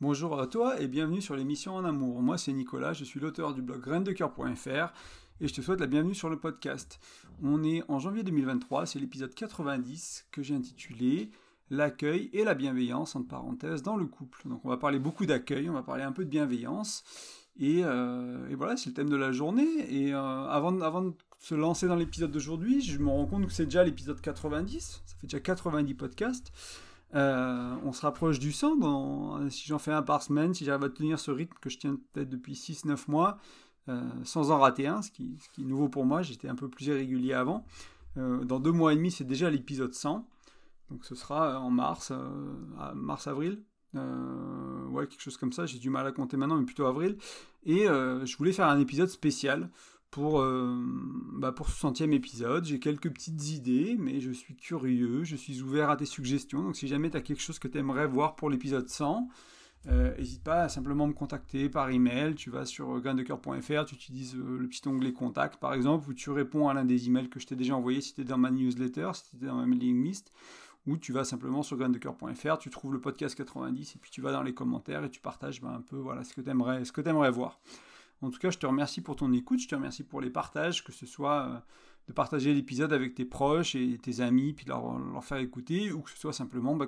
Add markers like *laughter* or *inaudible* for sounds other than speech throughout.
Bonjour à toi et bienvenue sur l'émission En Amour. Moi c'est Nicolas, je suis l'auteur du blog graindecoeur.fr et je te souhaite la bienvenue sur le podcast. On est en janvier 2023, c'est l'épisode 90 que j'ai intitulé L'accueil et la bienveillance, entre parenthèses, dans le couple. Donc on va parler beaucoup d'accueil, on va parler un peu de bienveillance. Et, euh, voilà, c'est le thème de la journée. Et euh, avant, avant de se lancer dans l'épisode d'aujourd'hui, je me rends compte que c'est déjà l'épisode 90. Ça fait déjà 90 podcasts. Euh, on se rapproche du 100. si j'en fais un par semaine, si j'arrive à tenir ce rythme que je tiens peut-être depuis 6-9 mois, euh, sans en rater un, ce qui, est nouveau pour moi, j'étais un peu plus irrégulier avant. Euh, dans deux mois et demi, c'est déjà l'épisode 100. Donc ce sera en mars, mars-avril. ouais, quelque chose comme ça, j'ai du mal à compter maintenant, mais plutôt avril. Et je voulais faire un épisode spécial pour, euh, bah pour ce centième épisode. J'ai quelques petites idées, mais je suis curieux, je suis ouvert à tes suggestions. Donc si jamais tu as quelque chose que tu aimerais voir pour l'épisode 100, n'hésite euh, pas à simplement me contacter par email. Tu vas sur graindecoeur.fr, tu utilises euh, le petit onglet contact par exemple, ou tu réponds à l'un des emails que je t'ai déjà envoyé si tu es dans ma newsletter, si tu es dans ma mailing list, ou tu vas simplement sur graindecoeur.fr, tu trouves le podcast 90 et puis tu vas dans les commentaires et tu partages bah, un peu voilà, ce que tu aimerais, aimerais voir. En tout cas, je te remercie pour ton écoute, je te remercie pour les partages, que ce soit euh, de partager l'épisode avec tes proches et tes amis, puis leur, leur faire écouter, ou que ce soit simplement bah,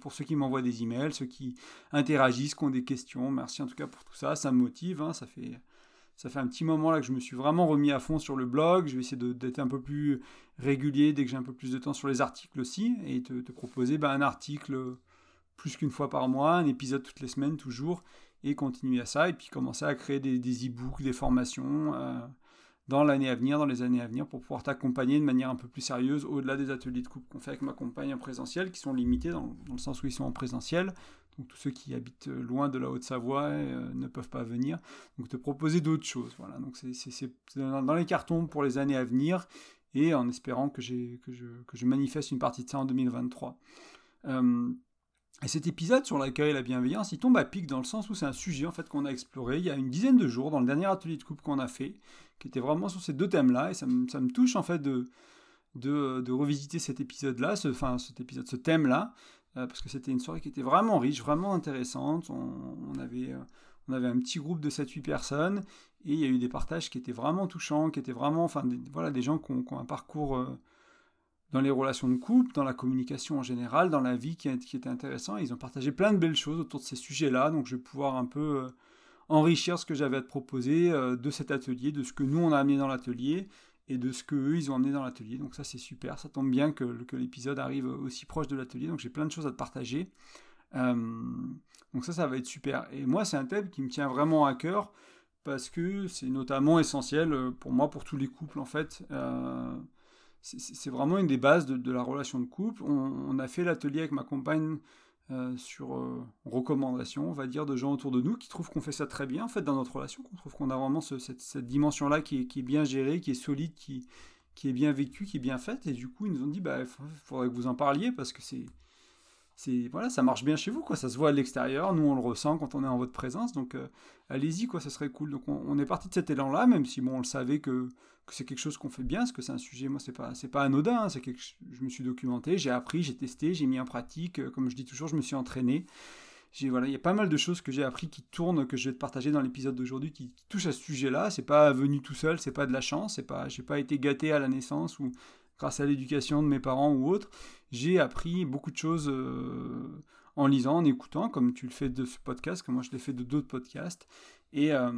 pour ceux qui m'envoient des emails, ceux qui interagissent, qui ont des questions. Merci en tout cas pour tout ça, ça me motive, hein, ça fait un petit moment là que je me suis vraiment remis à fond sur le blog. Je vais essayer d'être un peu plus régulier dès que j'ai un peu plus de temps sur les articles aussi et te, te proposer bah, un article plus qu'une fois par mois, un épisode toutes les semaines toujours et continuer à ça, et puis commencer à créer des, e-books, des formations euh, dans l'année à venir, dans les années à venir, pour pouvoir t'accompagner de manière un peu plus sérieuse au-delà des ateliers de couple qu'on fait avec ma compagne en présentiel, qui sont limités dans, le sens où ils sont en présentiel. Donc tous ceux qui habitent loin de la Haute-Savoie euh, ne peuvent pas venir. Donc te proposer d'autres choses. Voilà. Donc c'est dans, les cartons pour les années à venir et en espérant que, que, je, que je manifeste une partie de ça en 2023. Et cet épisode sur l'accueil et la bienveillance, il tombe à pic dans le sens où c'est un sujet en fait qu'on a exploré il y a une dizaine de jours dans le dernier atelier de couple qu'on a fait, qui était vraiment sur ces deux thèmes-là, et ça me, ça me, touche en fait de, de, revisiter cet épisode-là, ce, enfin cet épisode, ce thème-là, euh, parce que c'était une soirée qui était vraiment riche, vraiment intéressante. On, avait, euh, on avait un petit groupe de 7-8 personnes, et il y a eu des partages qui étaient vraiment touchants, qui étaient vraiment, enfin des, voilà, des gens qui ont, un parcours... Euh, dans les relations de couple, dans la communication en général, dans la vie qui, était intéressant. ils ont partagé plein de belles choses autour de ces sujets-là, donc je vais pouvoir un peu euh, enrichir ce que j'avais à te proposer euh, de cet atelier, de ce que nous on a amené dans l'atelier et de ce qu'eux ils ont amené dans l'atelier. Donc ça c'est super, ça tombe bien que, que l'épisode arrive aussi proche de l'atelier, donc j'ai plein de choses à te partager. Euh, donc ça ça va être super. Et moi c'est un thème qui me tient vraiment à cœur parce que c'est notamment essentiel pour moi, pour tous les couples en fait c'est vraiment une des bases de, la relation de couple. On, a fait l'atelier avec ma compagne euh, sur euh, recommandation, on va dire, de gens autour de nous qui trouvent qu'on fait ça très bien en fait dans notre relation, qu'on trouve qu'on a vraiment cette, dimension-là qui, est, bien gérée, qui est solide, qui, est bien vécue, qui est bien faite. Et du coup, ils nous ont dit, bah, il faudrait que vous en parliez parce que c'est c'est voilà, ça marche bien chez vous, quoi. Ça se voit à l'extérieur, nous on le ressent quand on est en votre présence, donc euh, allez-y, quoi, ça serait cool. Donc on, est parti de cet élan-là, même si bon, on le savait que, c'est quelque chose qu'on fait bien, parce que c'est un sujet, moi c'est pas c'est pas anodin, hein, c'est quelque, je me suis documenté, j'ai appris, j'ai testé, j'ai mis en pratique, euh, comme je dis toujours, je me suis entraîné. J'ai voilà, il y a pas mal de choses que j'ai appris qui tournent, que je vais te partager dans l'épisode d'aujourd'hui, qui, touchent à ce sujet-là. C'est pas venu tout seul, c'est pas de la chance, c'est pas, j'ai pas été gâté à la naissance ou grâce à l'éducation de mes parents ou autres, j'ai appris beaucoup de choses euh, en lisant, en écoutant, comme tu le fais de ce podcast, comme moi je l'ai fait de d'autres podcasts. Et, euh,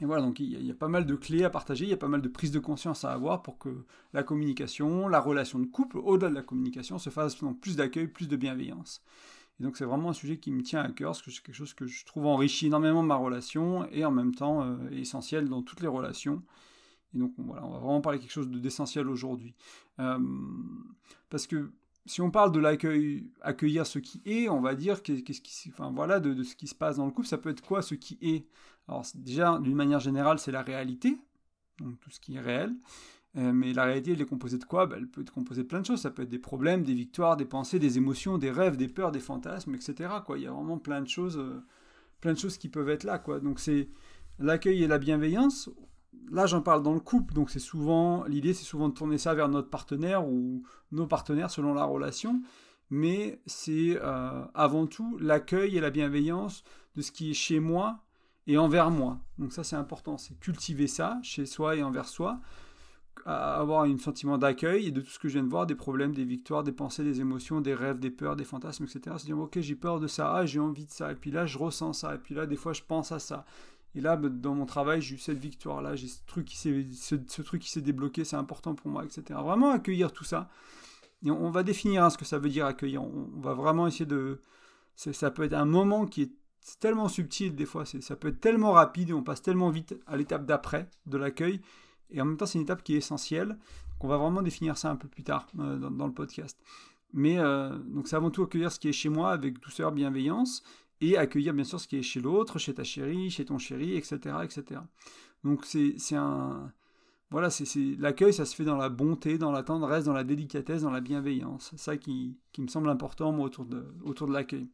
voilà, donc il y, a, pas mal de clés à partager, il y a pas mal de prises de conscience à avoir pour que la communication, la relation de couple, au-delà de la communication, se fasse dans plus d'accueil, plus de bienveillance. Et donc c'est vraiment un sujet qui me tient à cœur, parce que c'est quelque chose que je trouve enrichit énormément ma relation et en même temps euh, essentiel dans toutes les relations. Et donc voilà, on va vraiment parler de quelque chose d'essentiel aujourd'hui. Euh, parce que si on parle de l'accueil, accueillir ce qui est, on va dire qu'est-ce qui, enfin voilà, de, ce qui se passe dans le couple, ça peut être quoi ce qui est? Alors déjà, d'une manière générale, c'est la réalité, donc tout ce qui est réel. Euh, mais la réalité, elle est composée de quoi? Ben, Elle peut être composée de plein de choses. Ça peut être des problèmes, des victoires, des pensées, des émotions, des rêves, des peurs, des fantasmes, etc. Quoi. Il y a vraiment plein de choses, euh, plein de choses qui peuvent être là. Quoi. Donc c'est l'accueil et la bienveillance là j'en parle dans le couple, donc c'est souvent l'idée c'est souvent de tourner ça vers notre partenaire ou nos partenaires selon la relation. mais c'est euh, avant tout l'accueil et la bienveillance de ce qui est chez moi et envers moi. Donc ça c'est important, c'est cultiver ça chez soi et envers soi, avoir un sentiment d'accueil et de tout ce que je viens de voir, des problèmes, des victoires, des pensées, des émotions, des rêves, des peurs, des fantasmes, etc. Se dire ok j'ai peur de ça, ah, j'ai envie de ça, et puis là je ressens ça, et puis là des fois je pense à ça. Et là, bah, dans mon travail, j'ai eu cette victoire-là, j'ai ce truc qui s'est, ce, débloqué, c'est important pour moi, etc. Vraiment accueillir tout ça. Et on, va définir hein, ce que ça veut dire accueillir. On, va vraiment essayer de. Ça peut être un moment qui est tellement subtil des fois, ça peut être tellement rapide et on passe tellement vite à l'étape d'après de l'accueil. Et en même temps, c'est une étape qui est essentielle. qu'on va vraiment définir ça un peu plus tard euh, dans, le podcast. Mais euh, donc c'est avant tout accueillir ce qui est chez moi avec douceur, bienveillance et accueillir bien sûr ce qui est chez l'autre, chez ta chérie, chez ton chéri, etc. etc. Donc c'est un... Voilà, c'est l'accueil, ça se fait dans la bonté, dans la tendresse, dans la délicatesse, dans la bienveillance. C'est ça qui, qui, me semble important, moi, autour de, autour de l'accueil.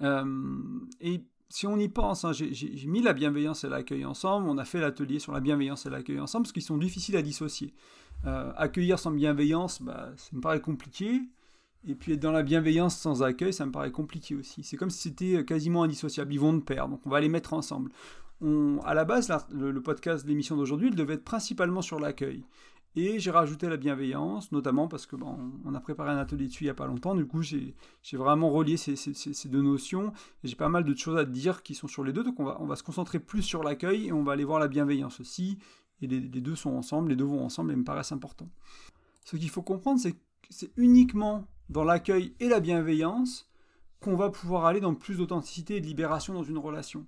Euh, et si on y pense, hein, j'ai mis la bienveillance et l'accueil ensemble, on a fait l'atelier sur la bienveillance et l'accueil ensemble, parce qu'ils sont difficiles à dissocier. Euh, accueillir sans bienveillance, bah, ça me paraît compliqué. Et puis être dans la bienveillance sans accueil, ça me paraît compliqué aussi. C'est comme si c'était euh, quasiment indissociable. Ils vont de pair, donc on va les mettre ensemble. On, à la base, le, podcast, l'émission d'aujourd'hui, il devait être principalement sur l'accueil. Et j'ai rajouté la bienveillance, notamment parce que bon, on a préparé un atelier dessus il n'y a pas longtemps. Du coup, j'ai vraiment relié ces, ces, deux notions. J'ai pas mal de choses à dire qui sont sur les deux. Donc on va, on va se concentrer plus sur l'accueil et on va aller voir la bienveillance aussi. Et les, les, deux sont ensemble, les deux vont ensemble et me paraissent importants. Ce qu'il faut comprendre, c'est que c'est uniquement dans l'accueil et la bienveillance qu'on va pouvoir aller dans plus d'authenticité et de libération dans une relation.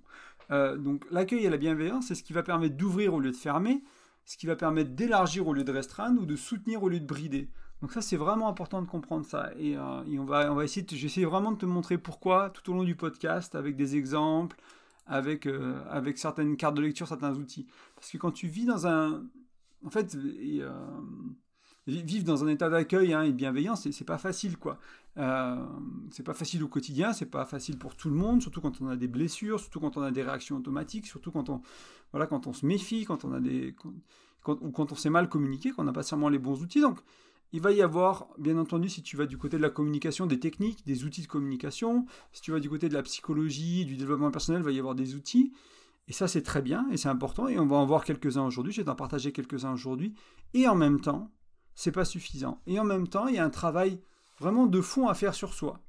Euh, donc l'accueil et la bienveillance, c'est ce qui va permettre d'ouvrir au lieu de fermer, ce qui va permettre d'élargir au lieu de restreindre ou de soutenir au lieu de brider. Donc ça, c'est vraiment important de comprendre ça. Et, euh, on, va, on va essayer, j'essaie vraiment de te montrer pourquoi tout au long du podcast, avec des exemples, avec, euh, avec certaines cartes de lecture, certains outils. Parce que quand tu vis dans un... En fait, vivre dans un état d'accueil hein, et de bienveillance, c'est pas facile, quoi. Euh, c'est pas facile au quotidien, c'est pas facile pour tout le monde, surtout quand on a des blessures, surtout quand on a des réactions automatiques, surtout quand on, voilà, quand on se méfie, quand on a des, quand, quand on sait mal communiquer, qu'on n'a pas seulement les bons outils. Donc, il va y avoir, bien entendu, si tu vas du côté de la communication, des techniques, des outils de communication. Si tu vas du côté de la psychologie, du développement personnel, il va y avoir des outils. Et ça, c'est très bien et c'est important. Et on va en voir quelques-uns aujourd'hui. Je vais t'en partager quelques-uns aujourd'hui. Et en même temps, c'est pas suffisant. Et en même temps, il y a un travail vraiment de fond à faire sur soi.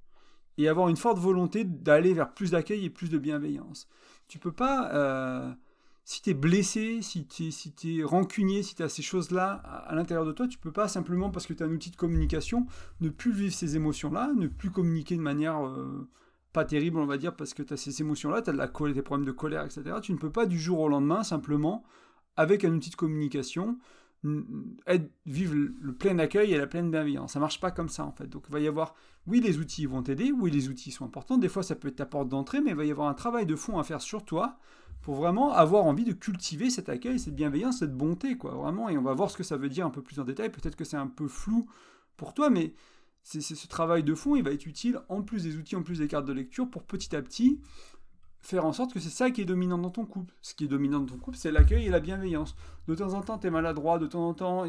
Et avoir une forte volonté d'aller vers plus d'accueil et plus de bienveillance. Tu peux pas, euh, si tu es blessé, si tu es, si rancunier, si tu as ces choses-là à, l'intérieur de toi, tu peux pas simplement parce que tu as un outil de communication ne plus vivre ces émotions-là, ne plus communiquer de manière euh, pas terrible, on va dire, parce que tu as ces émotions-là, tu as de la colère, des problèmes de colère, etc. Tu ne peux pas du jour au lendemain simplement, avec un outil de communication, être, vivre le plein accueil et la pleine bienveillance. Ça marche pas comme ça en fait. Donc il va y avoir, oui, les outils vont t'aider, oui, les outils sont importants. Des fois, ça peut être ta porte d'entrée, mais il va y avoir un travail de fond à faire sur toi pour vraiment avoir envie de cultiver cet accueil, cette bienveillance, cette bonté, quoi. Vraiment, et on va voir ce que ça veut dire un peu plus en détail. Peut-être que c'est un peu flou pour toi, mais c'est ce travail de fond, il va être utile en plus des outils, en plus des cartes de lecture, pour petit à petit faire en sorte que c'est ça qui est dominant dans ton couple. Ce qui est dominant dans ton couple, c'est l'accueil et la bienveillance. De temps en temps, tu es maladroit, de temps en temps,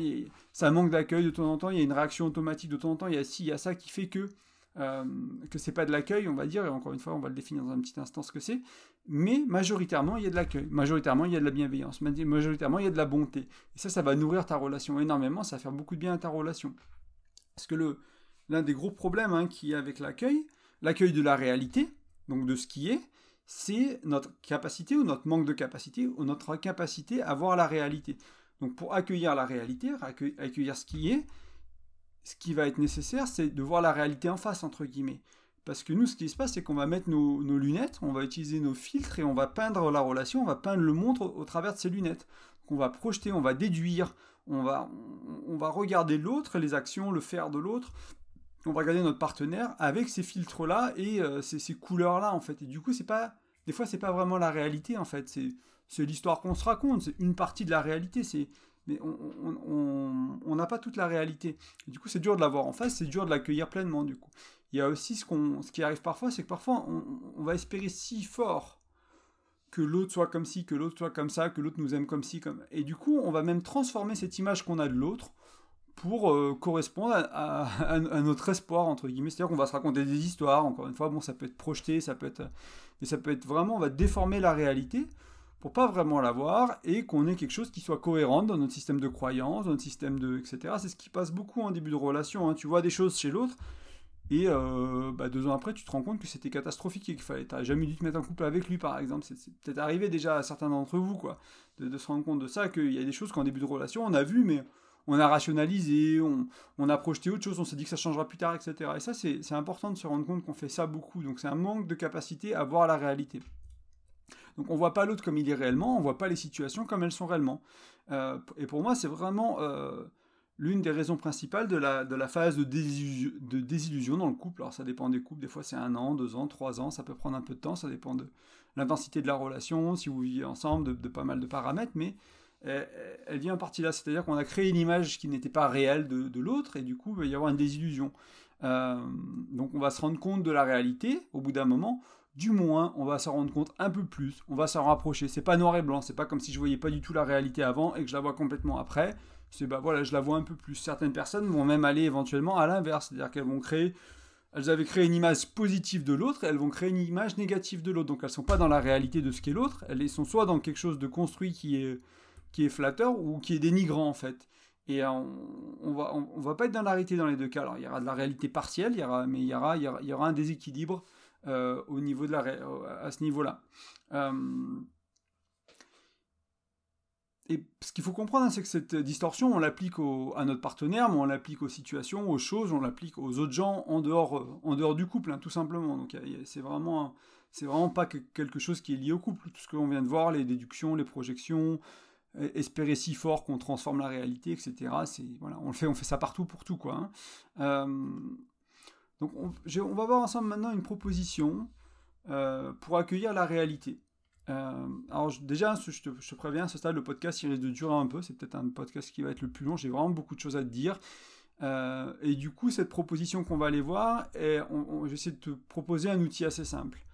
ça manque d'accueil, de temps en temps, il y a une réaction automatique, de temps en temps, il y a ci, il y a ça qui fait que euh, que c'est pas de l'accueil, on va dire, et encore une fois, on va le définir dans un petit instant ce que c'est, mais majoritairement, il y a de l'accueil, majoritairement, il y a de la bienveillance, majoritairement, il y a de la bonté. Et ça, ça va nourrir ta relation énormément, ça va faire beaucoup de bien à ta relation. Parce que l'un des gros problèmes hein, qui est avec l'accueil, l'accueil de la réalité, donc de ce qui est, c'est notre capacité ou notre manque de capacité ou notre incapacité à voir la réalité. Donc pour accueillir la réalité, accueillir ce qui est, ce qui va être nécessaire, c'est de voir la réalité en face, entre guillemets. Parce que nous, ce qui se passe, c'est qu'on va mettre nos, lunettes, on va utiliser nos filtres et on va peindre la relation, on va peindre le monde au, travers de ces lunettes. Donc on va projeter, on va déduire, on va, on va regarder l'autre, les actions, le faire de l'autre, on va regarder notre partenaire avec ces filtres-là et euh, ces, couleurs-là, en fait. Et du coup, c'est pas, des fois, c'est pas vraiment la réalité, en fait. C'est, l'histoire qu'on se raconte, c'est une partie de la réalité. C'est, mais on n'a pas toute la réalité. Et du coup, c'est dur de l'avoir en face, c'est dur de l'accueillir pleinement, du coup. Il y a aussi ce, qu'on, ce qui arrive parfois, c'est que parfois, on, va espérer si fort que l'autre soit comme ci, que l'autre soit comme ça, que l'autre nous aime comme ci, comme... Et du coup, on va même transformer cette image qu'on a de l'autre pour correspondre *laughs* à, notre espoir, entre guillemets. C'est-à-dire qu'on va se raconter des histoires, encore une fois, bon, ça peut être projeté, ça peut être... Mais ça peut être vraiment, on va déformer la réalité pour pas vraiment la voir et qu'on ait quelque chose qui soit cohérent dans notre système de croyance, dans notre système de... etc. C'est ce qui passe beaucoup en début de relation. Hein. Tu vois des choses chez l'autre, et euh, bah, deux ans après, tu te rends compte que c'était catastrophique et qu'il fallait, t'as jamais dû te mettre en couple avec lui, par exemple. C'est, peut-être arrivé déjà à certains d'entre vous, quoi, de, se rendre compte de ça, qu'il y a des choses qu'en début de relation, on a vu, mais on a rationalisé, on, a projeté autre chose, on s'est dit que ça changera plus tard, etc. Et ça, c'est, important de se rendre compte qu'on fait ça beaucoup. Donc c'est un manque de capacité à voir la réalité. Donc on voit pas l'autre comme il est réellement, on voit pas les situations comme elles sont réellement. Euh, et pour moi, c'est vraiment euh, l'une des raisons principales de la, de la phase de désillusion, de désillusion, dans le couple. Alors ça dépend des couples, des fois c'est un an, deux ans, trois ans, ça peut prendre un peu de temps, ça dépend de l'intensité de la relation, si vous vivez ensemble, de, pas mal de paramètres, mais elle, vient en partie là, c'est-à-dire qu'on a créé une image qui n'était pas réelle de, l'autre, et du coup il va y avoir une désillusion. Euh, donc on va se rendre compte de la réalité au bout d'un moment, du moins on va s'en rendre compte un peu plus, on va s'en rapprocher. C'est pas noir et blanc, c'est pas comme si je voyais pas du tout la réalité avant et que je la vois complètement après c'est bah voilà, je la vois un peu plus. Certaines personnes vont même aller éventuellement à l'inverse, c'est-à-dire qu'elles vont créer, elles avaient créé une image positive de l'autre, elles vont créer une image négative de l'autre. Donc elles sont pas dans la réalité de ce qu'est l'autre, elles sont soit dans quelque chose de construit qui est qui est flatteur ou qui est dénigrant en fait. Et on, on va on, va pas être dans la réalité dans les deux cas. Alors il y aura de la réalité partielle, il y aura, mais il y aura il y aura, un déséquilibre euh, au niveau de la à ce niveau-là. Euh, et ce qu'il faut comprendre, hein, c'est que cette distorsion, on l'applique à notre partenaire, mais on l'applique aux situations, aux choses, on l'applique aux autres gens en dehors, euh, en dehors du couple, hein, tout simplement. Donc c'est vraiment, c'est vraiment pas quelque chose qui est lié au couple. Tout ce que l'on vient de voir, les déductions, les projections, espérer si fort qu'on transforme la réalité, etc. C'est voilà, on le fait, on fait ça partout pour tout, quoi. Hein. Euh, donc on, va voir ensemble maintenant une proposition euh, pour accueillir la réalité. Euh, alors déjà, je te, préviens, à ce stade, le podcast risque de durer un peu. C'est peut-être un podcast qui va être le plus long. J'ai vraiment beaucoup de choses à te dire. Et du coup, cette proposition qu'on va aller voir, j'essaie de te proposer un outil assez simple.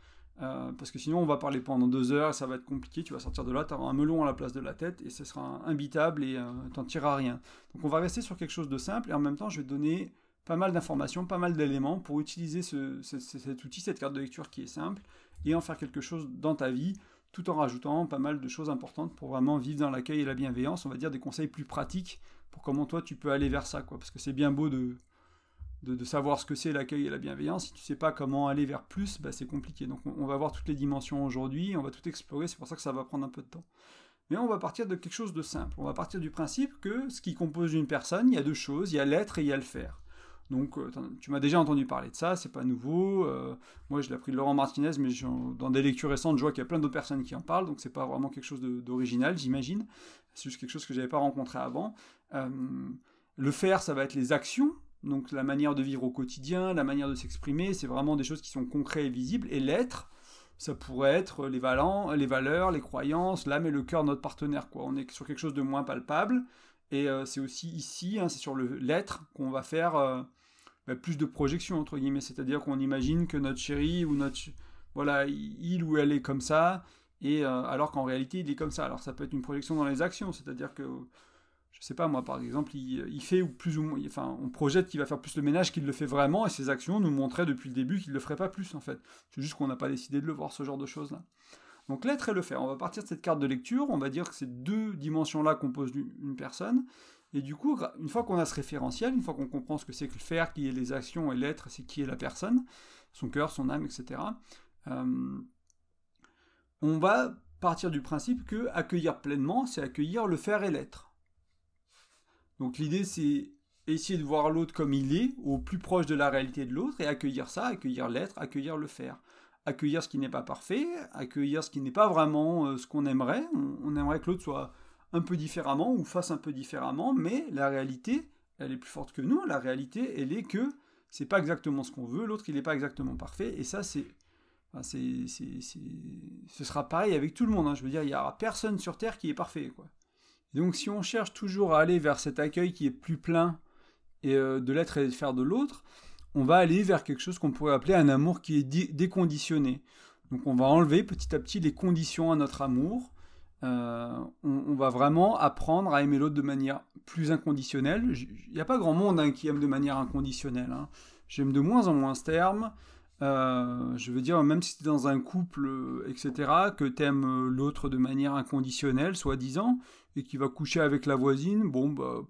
Euh, parce que sinon, on va parler pendant deux heures, ça va être compliqué. Tu vas sortir de là, tu auras un melon à la place de la tête, et ce sera imbitable et tu t'en tireras rien. Donc, on va rester sur quelque chose de simple, et en même temps, je vais donner pas mal d'informations, pas mal d'éléments pour utiliser cet outil, cette carte de lecture qui est simple, et en faire quelque chose dans ta vie tout en rajoutant pas mal de choses importantes pour vraiment vivre dans l'accueil et la bienveillance, on va dire des conseils plus pratiques pour comment toi tu peux aller vers ça. Parce que c'est bien beau de, de, savoir ce que c'est l'accueil et la bienveillance, si tu sais pas comment aller vers plus, bah, c'est compliqué. Donc on, va voir toutes les dimensions aujourd'hui, on va tout explorer, c'est pour ça que ça va prendre un peu de temps. Mais on va partir de quelque chose de simple. On va partir du principe que ce qui compose une personne, il y a deux choses, il y a l'être et il y a le faire. Donc, euh, tu m'as déjà entendu parler de ça, c'est pas nouveau. Euh, moi, je l'ai appris de Laurent Martinez, mais dans des lectures récentes, je vois qu'il y a plein d'autres personnes qui en parlent, donc c'est pas vraiment quelque chose d'original, j'imagine. C'est juste quelque chose que j'avais pas rencontré avant. Euh, le faire, ça va être les actions, donc la manière de vivre au quotidien, la manière de s'exprimer, c'est vraiment des choses qui sont concrètes et visibles. Et l'être, ça pourrait être les, valents, les valeurs, les croyances, l'âme et le cœur de notre partenaire. Quoi. On est sur quelque chose de moins palpable. Et c'est aussi ici, hein, c'est sur l'être qu'on va faire bah, plus de projection, entre guillemets. C'est-à-dire qu'on imagine que notre chéri ou notre. Voilà, il ou elle est comme ça, et euh, alors qu'en réalité, il est comme ça. Alors ça peut être une projection dans les actions, c'est-à-dire que. Je sais pas, moi, par exemple, il, fait ou plus ou moins. Enfin, on projette qu'il va faire plus le ménage qu'il le fait vraiment, et ses actions nous montraient depuis le début qu'il ne le ferait pas plus, en fait. C'est juste qu'on n'a pas décidé de le voir, ce genre de choses-là. Donc l'être et le faire. On va partir de cette carte de lecture, on va dire que ces deux dimensions-là composent une personne, et du coup, une fois qu'on a ce référentiel, une fois qu'on comprend ce que c'est que le faire, qui est les actions, et l'être, c'est qui est la personne, son cœur, son âme, etc., euh, on va partir du principe que accueillir pleinement, c'est accueillir le faire et l'être. Donc l'idée, c'est essayer de voir l'autre comme il est, au plus proche de la réalité de l'autre, et accueillir ça, accueillir l'être, accueillir le faire. Accueillir ce qui n'est pas parfait, accueillir ce qui n'est pas vraiment euh, ce qu'on aimerait. on aimerait que l'autre soit un peu différemment ou fasse un peu différemment, mais la réalité, elle est plus forte que nous. La réalité, elle est que c'est pas exactement ce qu'on veut, l'autre, il n'est pas exactement parfait, et ça, c'est. c'est, ce sera pareil avec tout le monde. Hein. Je veux dire, il n'y aura personne sur Terre qui est parfait. Quoi. Donc, si on cherche toujours à aller vers cet accueil qui est plus plein et euh, de l'être et de faire de l'autre, on va aller vers quelque chose qu'on pourrait appeler un amour qui est déconditionné. Donc, on va enlever petit à petit les conditions à notre amour on, va vraiment apprendre à aimer l'autre de manière plus inconditionnelle. Il n'y a pas grand monde hein, qui aime de manière inconditionnelle. Hein. J'aime de moins en moins ce terme. Euh, je veux dire, même si tu es dans un couple, euh, etc., que tu aimes euh, l'autre de manière inconditionnelle, soi-disant, et qui va coucher avec la voisine, bon, bah,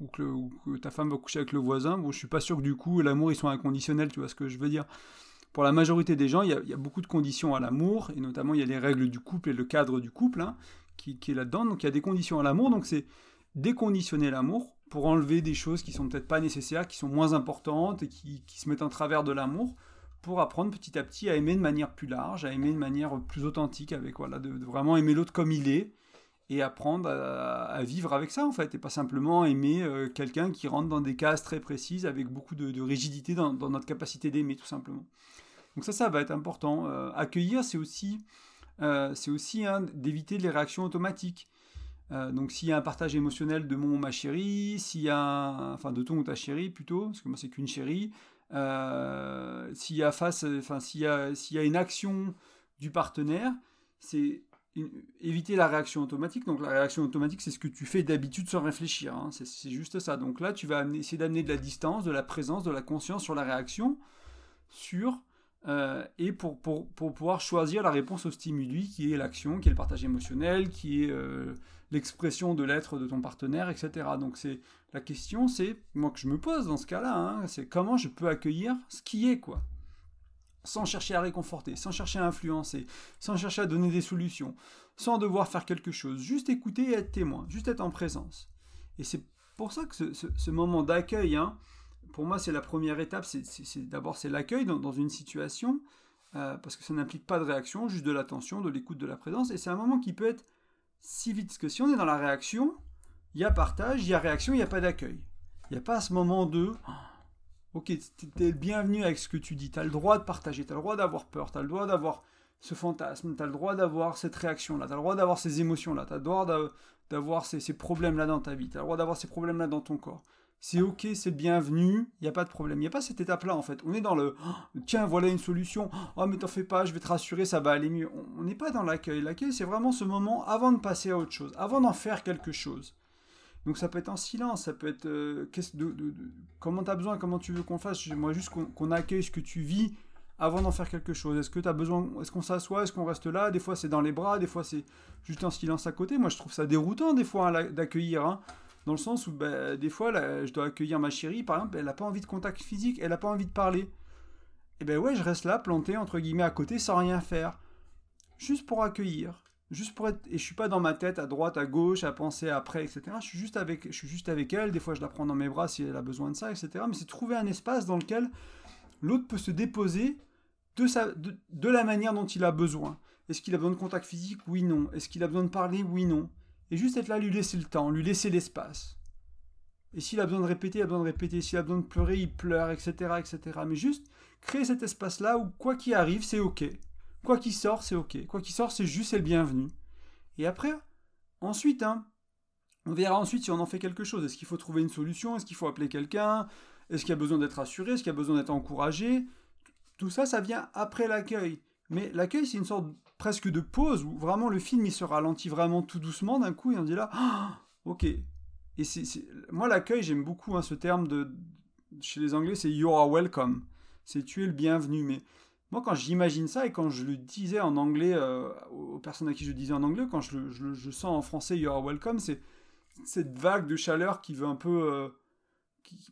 ou que, ta femme va coucher avec le voisin, bon, je suis pas sûr que du coup, l'amour, ils soit inconditionnel, tu vois ce que je veux dire. Pour la majorité des gens, il y, a, beaucoup de conditions à l'amour, et notamment il y a les règles du couple et le cadre du couple, hein, qui, est là-dedans, donc il y a des conditions à l'amour, donc c'est déconditionner l'amour pour enlever des choses qui sont peut-être pas nécessaires, qui sont moins importantes et qui, qui se mettent en travers de l'amour pour apprendre petit à petit à aimer de manière plus large, à aimer de manière plus authentique, avec voilà, de, vraiment aimer l'autre comme il est et apprendre à, vivre avec ça en fait, et pas simplement aimer euh, quelqu'un qui rentre dans des cases très précises avec beaucoup de, rigidité dans, notre capacité d'aimer tout simplement. Donc ça, ça va être important. Euh, accueillir, c'est aussi, euh, aussi hein, d'éviter les réactions automatiques. donc s'il y a un partage émotionnel de mon ou ma chérie, s'il y a enfin de ton ou ta chérie plutôt, parce que moi c'est qu'une chérie, s'il y a face, enfin s'il y s'il y a une action du partenaire, c'est éviter la réaction automatique. Donc la réaction automatique, c'est ce que tu fais d'habitude sans réfléchir. Hein. C'est, juste ça. Donc là, tu vas essayer d'amener de la distance, de la présence, de la conscience sur la réaction, sur euh, et pour, pour, pour, pouvoir choisir la réponse au stimuli qui est l'action, qui est le partage émotionnel, qui est euh, l'expression de l'être de ton partenaire, etc. Donc c'est la question, c'est moi que je me pose dans ce cas-là, hein, c'est comment je peux accueillir ce qui est quoi, sans chercher à réconforter, sans chercher à influencer, sans chercher à donner des solutions, sans devoir faire quelque chose, juste écouter et être témoin, juste être en présence. Et c'est pour ça que ce, moment d'accueil, hein, pour moi, c'est la première étape. D'abord c'est l'accueil dans, une situation, euh, parce que ça n'implique pas de réaction, juste de l'attention, de l'écoute, de la présence. Et c'est un moment qui peut être si vite. Parce que si on est dans la réaction, il y a partage, il y a réaction, il n'y a pas d'accueil. Il n'y a pas ce moment de Ok, tu es le bienvenu avec ce que tu dis. Tu as le droit de partager, tu as le droit d'avoir peur, tu as le droit d'avoir ce fantasme, tu as le droit d'avoir cette réaction-là, tu as le droit d'avoir ces émotions-là, tu as le droit d'avoir ces, problèmes-là dans ta vie, tu as le droit d'avoir ces problèmes-là dans ton corps c'est ok, c'est bienvenu, il n'y a pas de problème. Il n'y a pas cette étape-là en fait. On est dans le tiens, voilà une solution, oh mais t'en fais pas, je vais te rassurer, ça va aller mieux. On n'est pas dans l'accueil. L'accueil, c'est vraiment ce moment avant de passer à autre chose, avant d'en faire quelque chose. Donc ça peut être en silence, ça peut être euh, comment tu as besoin, comment tu veux qu'on fasse? Moi, juste qu'on accueille ce que tu vis avant d'en faire quelque chose. Est-ce que tu as besoin, est-ce qu'on s'assoit, est-ce qu'on reste là? Des fois, c'est dans les bras, des fois, c'est juste en silence à côté. Moi, je trouve ça déroutant, des fois, hein, d'accueillir. Hein dans le sens où bah, des fois, je dois accueillir ma chérie, par exemple, elle n'a pas envie de contact physique, elle n'a pas envie de parler. Et ben ouais, je reste là, planté, entre guillemets, à côté, sans rien faire. Juste pour accueillir. Juste pour être... Et je suis pas dans ma tête, à droite, à gauche, à penser après, etc. Je suis juste avec, je suis juste avec elle, des fois je la prends dans mes bras si elle a besoin de ça, etc. Mais c'est trouver un espace dans lequel l'autre peut se déposer de, sa... de la manière dont il a besoin. Est-ce qu'il a besoin de contact physique? Oui, non. Est-ce qu'il a besoin de parler? Oui, non. Et juste être là, lui laisser le temps, lui laisser l'espace. Et s'il a besoin de répéter, il a besoin de répéter. S'il a besoin de pleurer, il pleure, etc. etc. Mais juste créer cet espace-là où quoi qu'il arrive, c'est OK. Quoi qu'il sort, c'est OK. Quoi qu'il sort, c'est juste, c'est le bienvenu. Et après, ensuite, hein, on verra ensuite si on en fait quelque chose. Est-ce qu'il faut trouver une solution? Est-ce qu'il faut appeler quelqu'un? Est-ce qu'il y a besoin d'être assuré? Est-ce qu'il y a besoin d'être encouragé? Tout ça, ça vient après l'accueil. Mais l'accueil, c'est une sorte presque de pause où vraiment le film il se ralentit vraiment tout doucement d'un coup et on dit là, *gasps* ok. Et moi l'accueil, j'aime beaucoup hein, ce terme de chez les Anglais, c'est you are welcome. C'est tu es le bienvenu. Mais moi, quand j'imagine ça et quand je le disais en anglais euh, aux personnes à qui je disais en anglais, quand je, sens en français you are welcome, c'est cette vague de chaleur qui veut un peu. Euh,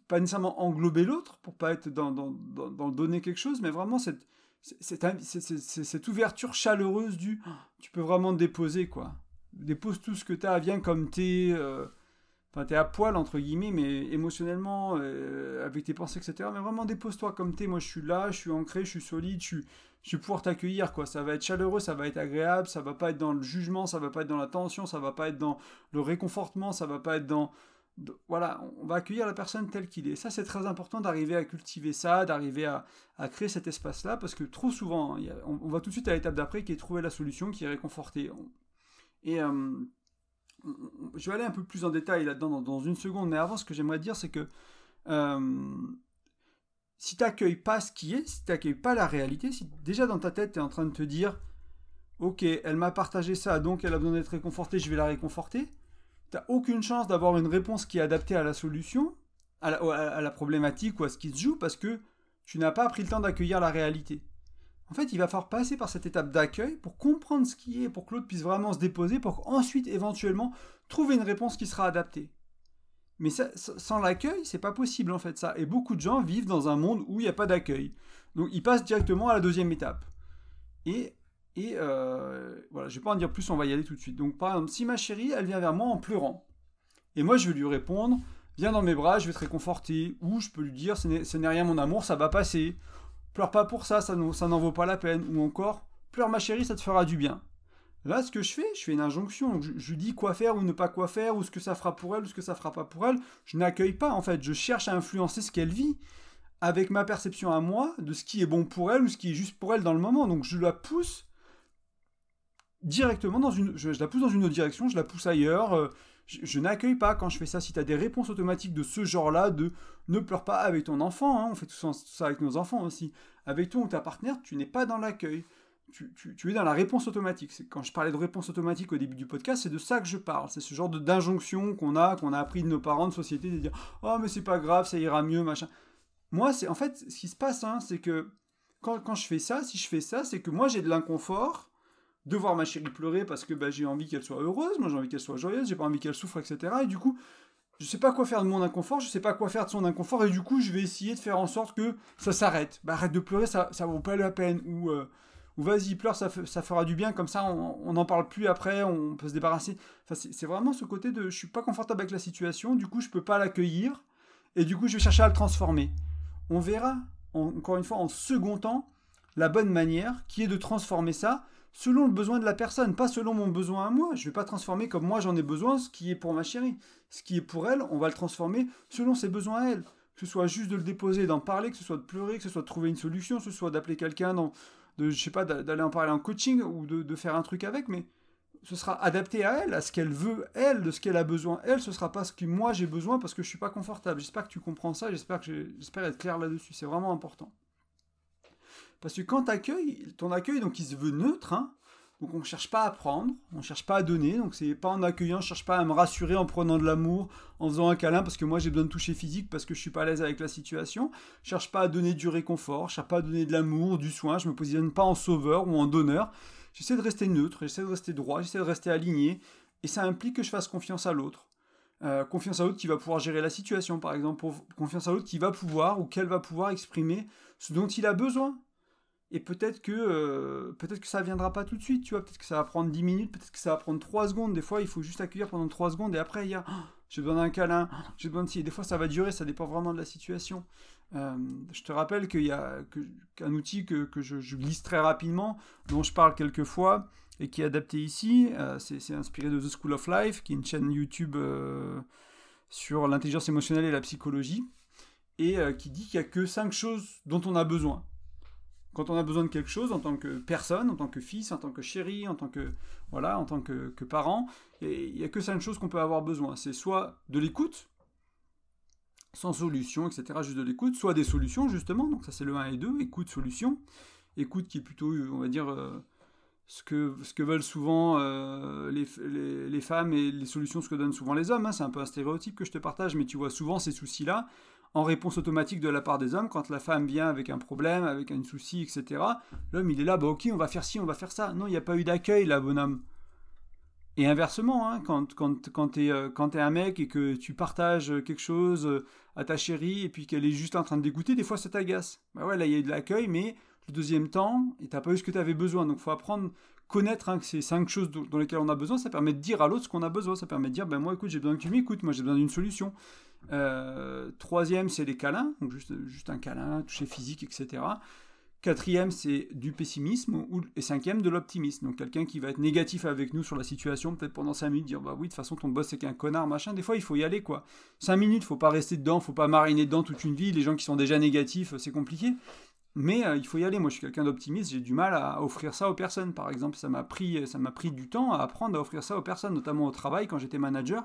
pas nécessairement englober l'autre pour pas être dans, dans, dans, donner quelque chose, mais vraiment cette, cette ouverture chaleureuse du tu peux vraiment te déposer quoi. Dépose tout ce que tu as, viens comme t'es. Euh, enfin, t'es à poil entre guillemets, mais émotionnellement, euh, avec tes pensées, etc. Mais vraiment dépose-toi comme t'es. Moi je suis là, je suis ancré, je suis solide, je, je vais pouvoir t'accueillir quoi. Ça va être chaleureux, ça va être agréable, ça va pas être dans le jugement, ça va pas être dans la tension, ça va pas être dans le réconfortement, ça va pas être dans voilà, on va accueillir la personne telle qu'il est. Ça, c'est très important d'arriver à cultiver ça, d'arriver à, créer cet espace-là, parce que trop souvent, hein, on, va tout de suite à l'étape d'après qui est trouver la solution, qui est réconforter. Et euh, je vais aller un peu plus en détail là-dedans dans, une seconde, mais avant, ce que j'aimerais dire, c'est que euh, si tu n'accueilles pas ce qui est, si tu n'accueilles pas la réalité, si déjà dans ta tête, tu es en train de te dire ok, elle m'a partagé ça, donc elle a besoin d'être réconfortée, je vais la réconforter. T'as aucune chance d'avoir une réponse qui est adaptée à la solution, à la, problématique ou à ce qui se joue, parce que tu n'as pas pris le temps d'accueillir la réalité. En fait, il va falloir passer par cette étape d'accueil pour comprendre ce qui est, pour que l'autre puisse vraiment se déposer, pour ensuite éventuellement trouver une réponse qui sera adaptée. Mais sans l'accueil, c'est pas possible en fait ça. Et beaucoup de gens vivent dans un monde où il n'y a pas d'accueil. Donc ils passent directement à la deuxième étape. Et, euh, voilà, je vais pas en dire plus, on va y aller tout de suite. Donc par exemple, si ma chérie, elle vient vers moi en pleurant, et moi je vais lui répondre, viens dans mes bras, je vais te réconforter, ou je peux lui dire, ce n'est rien mon amour, ça va passer. Pleure pas pour ça, ça n'en vaut pas la peine. Ou encore, pleure ma chérie, ça te fera du bien. Là, ce que je fais, je fais une injonction. je, je, dis quoi faire ou ne pas quoi faire, ou ce que ça fera pour elle, ou ce que ça fera pas pour elle. Je n'accueille pas, en fait. Je cherche à influencer ce qu'elle vit avec ma perception à moi de ce qui est bon pour elle ou ce qui est juste pour elle dans le moment. Donc, je la pousse directement dans une. Je, la pousse dans une autre direction, je la pousse ailleurs. Euh, je, n'accueille pas quand je fais ça. Si tu as des réponses automatiques de ce genre-là, de ne pleure pas avec ton enfant, hein, on fait tout ça, avec nos enfants aussi. Avec toi ou ta partenaire, tu n'es pas dans l'accueil tu, es dans la réponse automatique. Quand je parlais de réponse automatique au début du podcast, c'est de ça que je parle. C'est ce genre d'injonction qu'on a, qu'on a appris de nos parents de société, de dire oh mais c'est pas grave, ça ira mieux, machin. Moi, c'est en fait ce qui se passe, hein, c'est que quand, quand, je fais ça, si je fais ça, c'est que moi j'ai de l'inconfort de voir ma chérie pleurer parce que bah, j'ai envie qu'elle soit heureuse, moi j'ai envie qu'elle soit joyeuse, j'ai pas envie qu'elle souffre, etc. Et du coup, je sais pas quoi faire de mon inconfort, je sais pas quoi faire de son inconfort, et du coup, je vais essayer de faire en sorte que ça s'arrête. Bah, arrête de pleurer, ça, ça vaut pas la peine. Ou euh, ou vas-y, pleure, ça, ça, fera du bien, comme ça on n'en parle plus après, on peut se débarrasser. Enfin, c'est vraiment ce côté de je suis pas confortable avec la situation, du coup je peux pas l'accueillir, et du coup je vais chercher à le transformer. On verra, encore une fois, en second temps, la bonne manière qui est de transformer ça selon le besoin de la personne, pas selon mon besoin à moi. Je vais pas transformer comme moi j'en ai besoin ce qui est pour ma chérie. Ce qui est pour elle, on va le transformer selon ses besoins à elle. Que ce soit juste de le déposer, d'en parler, que ce soit de pleurer, que ce soit de trouver une solution, que ce soit d'appeler quelqu'un de, je sais pas, d'aller en parler en coaching ou de, faire un truc avec, mais ce sera adapté à elle, à ce qu'elle veut, elle, de ce qu'elle a besoin, elle, ce sera pas ce que moi j'ai besoin parce que je suis pas confortable. J'espère que tu comprends ça, j'espère que j'espère être clair là-dessus, c'est vraiment important. Parce que quand tu accueilles, ton accueil, donc il se veut neutre, hein, donc on ne cherche pas à prendre, on ne cherche pas à donner, donc c'est pas en accueillant, je cherche pas à me rassurer en prenant de l'amour, en faisant un câlin parce que moi j'ai besoin de toucher physique parce que je suis pas à l'aise avec la situation. Je cherche pas à donner du réconfort, je cherche pas à donner de l'amour, du soin, je me positionne pas en sauveur ou en donneur. J'essaie de rester neutre, j'essaie de rester droit, j'essaie de rester aligné, et ça implique que je fasse confiance à l'autre. Euh, confiance à l'autre qui va pouvoir gérer la situation, par exemple, confiance à l'autre qui va pouvoir ou qu'elle va pouvoir exprimer ce dont il a besoin et peut-être que euh, peut-être que ça viendra pas tout de suite, tu vois, peut-être que ça va prendre 10 minutes, peut-être que ça va prendre 3 secondes, des fois il faut juste accueillir pendant 3 secondes et après il y a oh, j'ai besoin d'un câlin, j'ai besoin de ci, des fois ça va durer, ça dépend vraiment de la situation. Euh, je te rappelle qu'il y a qu'un outil que, je, glisse très rapidement, dont je parle quelques fois et qui est adapté ici, euh, c'est inspiré de The School of Life, qui est une chaîne YouTube sur l'intelligence émotionnelle et la psychologie, et qui dit qu'il n'y a que 5 choses dont on a besoin quand on a besoin de quelque chose en tant que personne, en tant que fils, en tant que chéri, en tant que voilà, en tant que, parent, il n'y a que cinq choses qu'on peut avoir besoin. C'est soit de l'écoute, sans solution, etc., juste de l'écoute, soit des solutions, justement, donc ça c'est le 1 et 2, écoute, solution. Écoute qui est plutôt, on va dire, euh, ce, que, ce que veulent souvent euh, les, les, femmes et les solutions, ce que donnent souvent les hommes. Hein. C'est un peu un stéréotype que je te partage, mais tu vois souvent ces soucis-là en réponse automatique de la part des hommes, quand la femme vient avec un problème, avec un souci, etc., l'homme il est là, bah ok, on va faire ci, on va faire ça. Non, il n'y a pas eu d'accueil là, bonhomme. Et inversement, hein, quand, quand, quand tu es, euh, un mec et que tu partages quelque chose euh, à ta chérie et puis qu'elle est juste en train de dégoûter, des fois ça t'agace. Bah ouais, là il y a eu de l'accueil, mais le deuxième temps, et t'as pas eu ce que tu avais besoin. Donc faut apprendre, connaître hein, ces cinq choses dans lesquelles on a besoin, ça permet de dire à l'autre ce qu'on a besoin. Ça permet de dire, ben moi écoute, j'ai besoin que tu m'écoutes, moi j'ai besoin d'une solution. Euh, troisième, c'est les câlins, donc juste, juste un câlin, toucher physique, etc. Quatrième, c'est du pessimisme. Et cinquième, de l'optimisme. Donc quelqu'un qui va être négatif avec nous sur la situation, peut-être pendant cinq minutes, dire bah oui, de toute façon, ton boss c'est qu'un connard, machin. Des fois, il faut y aller, quoi. Cinq minutes, faut pas rester dedans, faut pas mariner dedans toute une vie. Les gens qui sont déjà négatifs, c'est compliqué. Mais euh, il faut y aller. Moi, je suis quelqu'un d'optimiste. J'ai du mal à offrir ça aux personnes. Par exemple, ça m'a pris, m'a pris du temps à apprendre à offrir ça aux personnes, notamment au travail quand j'étais manager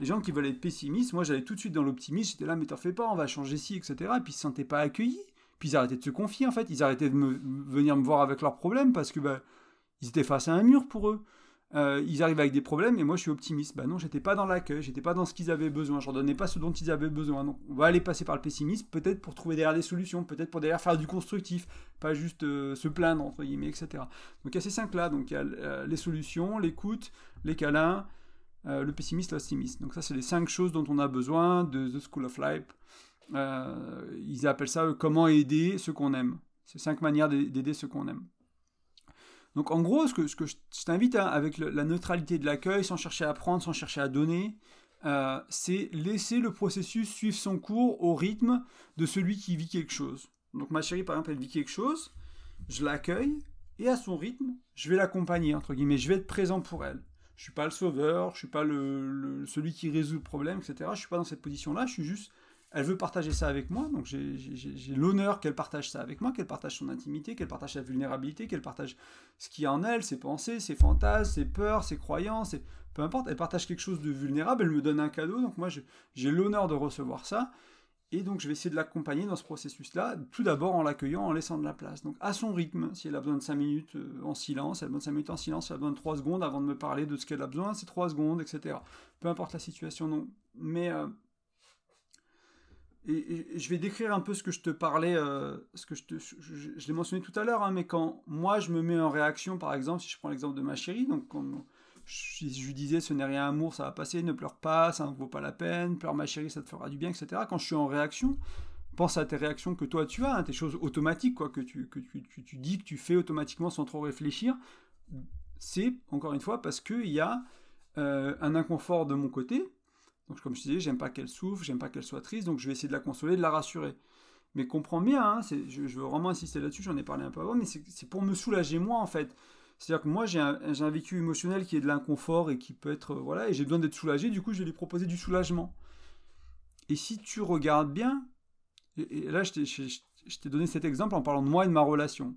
les gens qui veulent être pessimistes, moi j'allais tout de suite dans l'optimisme, j'étais là, mais t'en fais pas, on va changer ci, etc. Et puis ils se sentaient pas accueillis. Puis ils arrêtaient de se confier en fait, ils arrêtaient de venir me voir avec leurs problèmes parce que bah, Ils étaient face à un mur pour eux. Euh, ils arrivent avec des problèmes et moi je suis optimiste. Bah non, j'étais pas dans l'accueil, j'étais pas dans ce qu'ils avaient besoin, je leur donnais pas ce dont ils avaient besoin. Donc on va aller passer par le pessimisme, peut-être pour trouver derrière des solutions, peut-être pour derrière faire du constructif, pas juste euh, se plaindre entre guillemets, etc. Donc il y a ces cinq là, donc il y a euh, les solutions, l'écoute, les câlins, le pessimiste, l'optimiste. Donc ça c'est les cinq choses dont on a besoin de The School of Life. ils appellent ça comment aider ceux qu'on aime. C'est cinq manières d'aider ceux qu'on aime. Donc en gros, ce que, je, t'invite hein, avec la neutralité de l'accueil, sans chercher à prendre, sans chercher à donner, euh, c'est laisser le processus suivre son cours au rythme de celui qui vit quelque chose. Donc ma chérie, par exemple, elle vit quelque chose, je l'accueille, et à son rythme, je vais l'accompagner, entre guillemets, je vais être présent pour elle. Je suis pas le sauveur, je suis pas le, celui qui résout le problème, etc. Je suis pas dans cette position-là, je suis juste elle veut partager ça avec moi, donc j'ai l'honneur qu'elle partage ça avec moi, qu'elle partage son intimité, qu'elle partage sa vulnérabilité, qu'elle partage ce qu'il y a en elle, ses pensées, ses fantasmes, ses peurs, ses croyances, peu importe, elle partage quelque chose de vulnérable, elle me donne un cadeau, donc moi j'ai l'honneur de recevoir ça, et donc je vais essayer de l'accompagner dans ce processus-là, tout d'abord en l'accueillant, en laissant de la place. Donc à son rythme, si elle a besoin de 5 minutes euh, en silence, elle a besoin de 5 minutes en silence, si elle a besoin de 3 secondes avant de me parler de ce qu'elle a besoin, c'est 3 secondes, etc. Peu importe la situation, non. Mais... Euh, et, je vais décrire un peu ce que je te parlais, euh, ce que je, l'ai mentionné tout à l'heure, hein, mais quand moi je me mets en réaction, par exemple, si je prends l'exemple de ma chérie, donc quand je, lui disais ce n'est rien amour, ça va passer, ne pleure pas, ça ne vaut pas la peine, pleure ma chérie, ça te fera du bien, etc. Quand je suis en réaction, pense à tes réactions que toi tu as, hein, tes choses automatiques, quoi, que, tu, dis, que tu fais automatiquement sans trop réfléchir. C'est, encore une fois, parce qu'il y a euh, un inconfort de mon côté, donc comme je disais, j'aime pas qu'elle souffre, j'aime pas qu'elle soit triste, donc je vais essayer de la consoler, de la rassurer. Mais comprends bien, hein, je, veux vraiment insister là-dessus, j'en ai parlé un peu avant, mais c'est pour me soulager moi en fait. C'est-à-dire que moi j'ai un, vécu émotionnel qui est de l'inconfort et qui peut être... Euh, voilà, et j'ai besoin d'être soulagé, du coup je vais lui proposer du soulagement. Et si tu regardes bien, et, là je t'ai donné cet exemple en parlant de moi et de ma relation.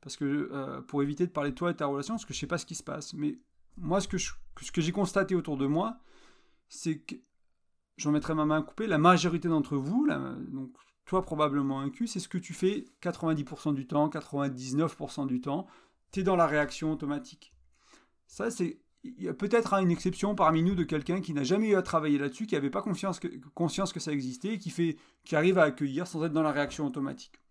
Parce que euh, pour éviter de parler de toi et de ta relation, parce que je sais pas ce qui se passe. Mais moi ce que j'ai constaté autour de moi, c'est que, j'en mettrai ma main à couper, la majorité d'entre vous, donc toi probablement inclus, c'est ce que tu fais 90% du temps, 99% du temps, tu es dans la réaction automatique. Ça, c'est. Il y a peut-être une exception parmi nous de quelqu'un qui n'a jamais eu à travailler là-dessus, qui n'avait pas conscience que, conscience que ça existait, et qui, fait, qui arrive à accueillir sans être dans la réaction automatique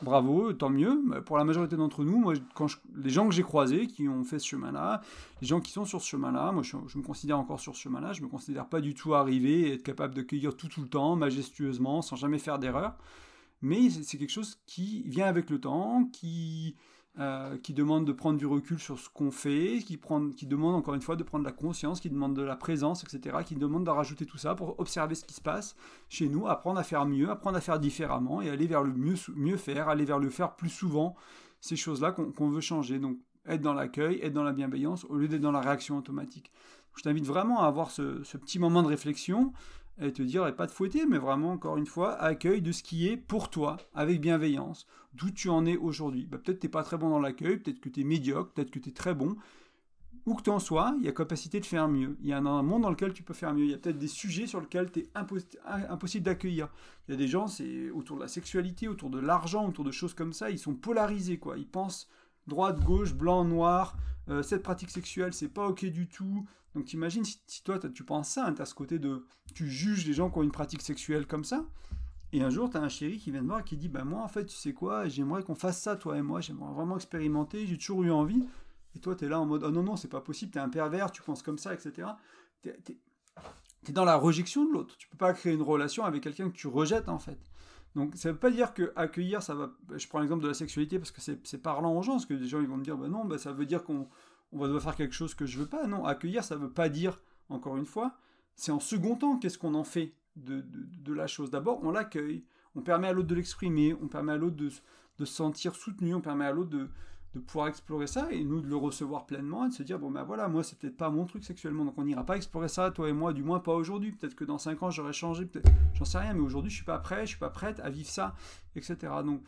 bravo, tant mieux. Pour la majorité d'entre nous, moi, quand les gens que j'ai croisés qui ont fait ce chemin-là, les gens qui sont sur ce chemin-là, moi je, me considère encore sur ce chemin-là, je me considère pas du tout arrivé et être capable de cueillir tout tout le temps, majestueusement, sans jamais faire d'erreur. Mais c'est quelque chose qui vient avec le temps, qui, euh, qui demande de prendre du recul sur ce qu'on fait, qui, demande encore une fois de prendre la conscience, qui demande de la présence, etc., qui demande de rajouter tout ça pour observer ce qui se passe chez nous, apprendre à faire mieux, apprendre à faire différemment et aller vers le mieux, faire, aller vers le faire plus souvent, ces choses-là qu'on veut changer. Donc être dans l'accueil, être dans la bienveillance au lieu d'être dans la réaction automatique. Je t'invite vraiment à avoir ce petit moment de réflexion et te dire, et pas de fouetter, mais vraiment, encore une fois, accueil de ce qui est pour toi, avec bienveillance, d'où tu en es aujourd'hui. Bah, peut-être que tu n'es pas très bon dans l'accueil, peut-être que tu es médiocre, peut-être que tu es très bon. Où que tu en sois, il y a capacité de faire mieux. Il y a un, monde dans lequel tu peux faire mieux. Il y a peut-être des sujets sur lesquels tu es impossible d'accueillir. Il y a des gens, c'est autour de la sexualité, autour de l'argent, autour de choses comme ça, ils sont polarisés, quoi. Ils pensent droite, gauche, blanc, noir, euh, cette pratique sexuelle, c'est pas ok du tout. Donc t'imagines si, si toi tu penses ça, hein, tu as ce côté de tu juges les gens qui ont une pratique sexuelle comme ça, et un jour tu as un chéri qui vient te voir et qui dit bah moi en fait tu sais quoi, j'aimerais qu'on fasse ça toi et moi, j'aimerais vraiment expérimenter, j'ai toujours eu envie. Et toi tu es là en mode oh non non c'est pas possible, tu es un pervers, tu penses comme ça, etc. Tu es, dans la rejection de l'autre. Tu peux pas créer une relation avec quelqu'un que tu rejettes en fait. Donc ça veut pas dire que accueillir, ça va. Je prends l'exemple de la sexualité parce que c'est parlant aux gens, parce que les gens ils vont me dire bah non, bah, ça veut dire qu'on va devoir faire quelque chose que je veux pas. Non, accueillir, ça veut pas dire, encore une fois, c'est en second temps qu'est-ce qu'on en fait de, de, la chose. D'abord, on l'accueille, on permet à l'autre de l'exprimer, on permet à l'autre de, de se sentir soutenu, on permet à l'autre de, de pouvoir explorer ça et nous de le recevoir pleinement et de se dire bon ben voilà moi c'est peut-être pas mon truc sexuellement donc on n'ira pas explorer ça toi et moi du moins pas aujourd'hui. Peut-être que dans 5 ans j'aurais changé j'en sais rien mais aujourd'hui je suis pas prêt je suis pas prête à vivre ça etc donc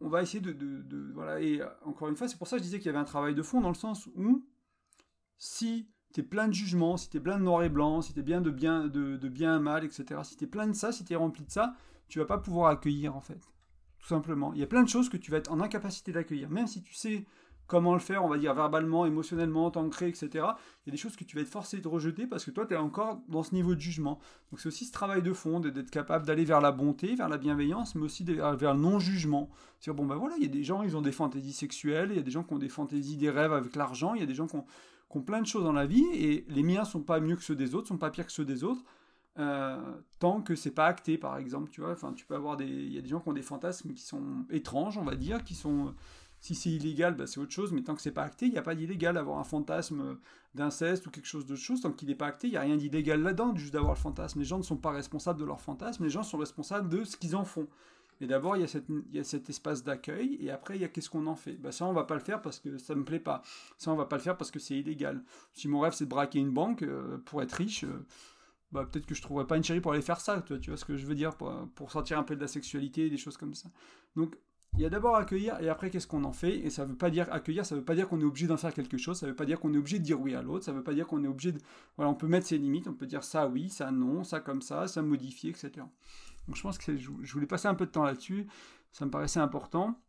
on va essayer de, voilà et encore une fois c'est pour ça que je disais qu'il y avait un travail de fond dans le sens où si tu es plein de jugements si tu es plein de noir et blanc si tu es bien de bien de, bien mal etc si tu es plein de ça si tu es rempli de ça tu vas pas pouvoir accueillir en fait tout simplement. Il y a plein de choses que tu vas être en incapacité d'accueillir, même si tu sais comment le faire, on va dire verbalement, émotionnellement, t'ancrer, etc. Il y a des choses que tu vas être forcé de rejeter parce que toi, tu es encore dans ce niveau de jugement. Donc c'est aussi ce travail de fond, d'être capable d'aller vers la bonté, vers la bienveillance, mais aussi vers le non-jugement. C'est-à-dire, bon ben voilà, il y a des gens, ils ont des fantaisies sexuelles, il y a des gens qui ont des fantaisies, des rêves avec l'argent, il y a des gens qui ont, plein de choses dans la vie, et les miens sont pas mieux que ceux des autres, sont pas pires que ceux des autres. Euh, tant que c'est pas acté, par exemple, tu vois. Enfin, tu peux avoir des, il y a des gens qui ont des fantasmes qui sont étranges, on va dire, qui sont si c'est illégal, bah, c'est autre chose, mais tant que c'est pas acté, il n'y a pas d'illégal. Avoir un fantasme d'inceste ou quelque chose de chose, tant qu'il n'est pas acté, il n'y a rien d'illégal là-dedans, juste d'avoir le fantasme. Les gens ne sont pas responsables de leur fantasme, les gens sont responsables de ce qu'ils en font. Mais d'abord, il, y a cet espace d'accueil, et après, il y a qu'est-ce qu'on en fait? Bah, ça, on va pas le faire parce que ça me plaît pas. Ça, on va pas le faire parce que c'est illégal. Si mon rêve, c'est de braquer une banque euh, pour être riche, euh, bah, peut-être que je trouverais pas une chérie pour aller faire ça, tu vois, ce que je veux dire, pour, sortir un peu de la sexualité, des choses comme ça. Donc, il y a d'abord accueillir et après qu'est-ce qu'on en fait? Et ça veut pas dire accueillir ça veut pas dire qu'on est obligé d'en faire quelque chose ça veut pas dire qu'on est obligé de dire oui à l'autre ça veut pas dire qu'on est obligé de voilà on peut mettre ses limites on peut dire ça oui ça non ça comme ça ça modifier etc donc je pense que je, voulais passer un peu de temps là-dessus ça me paraissait important.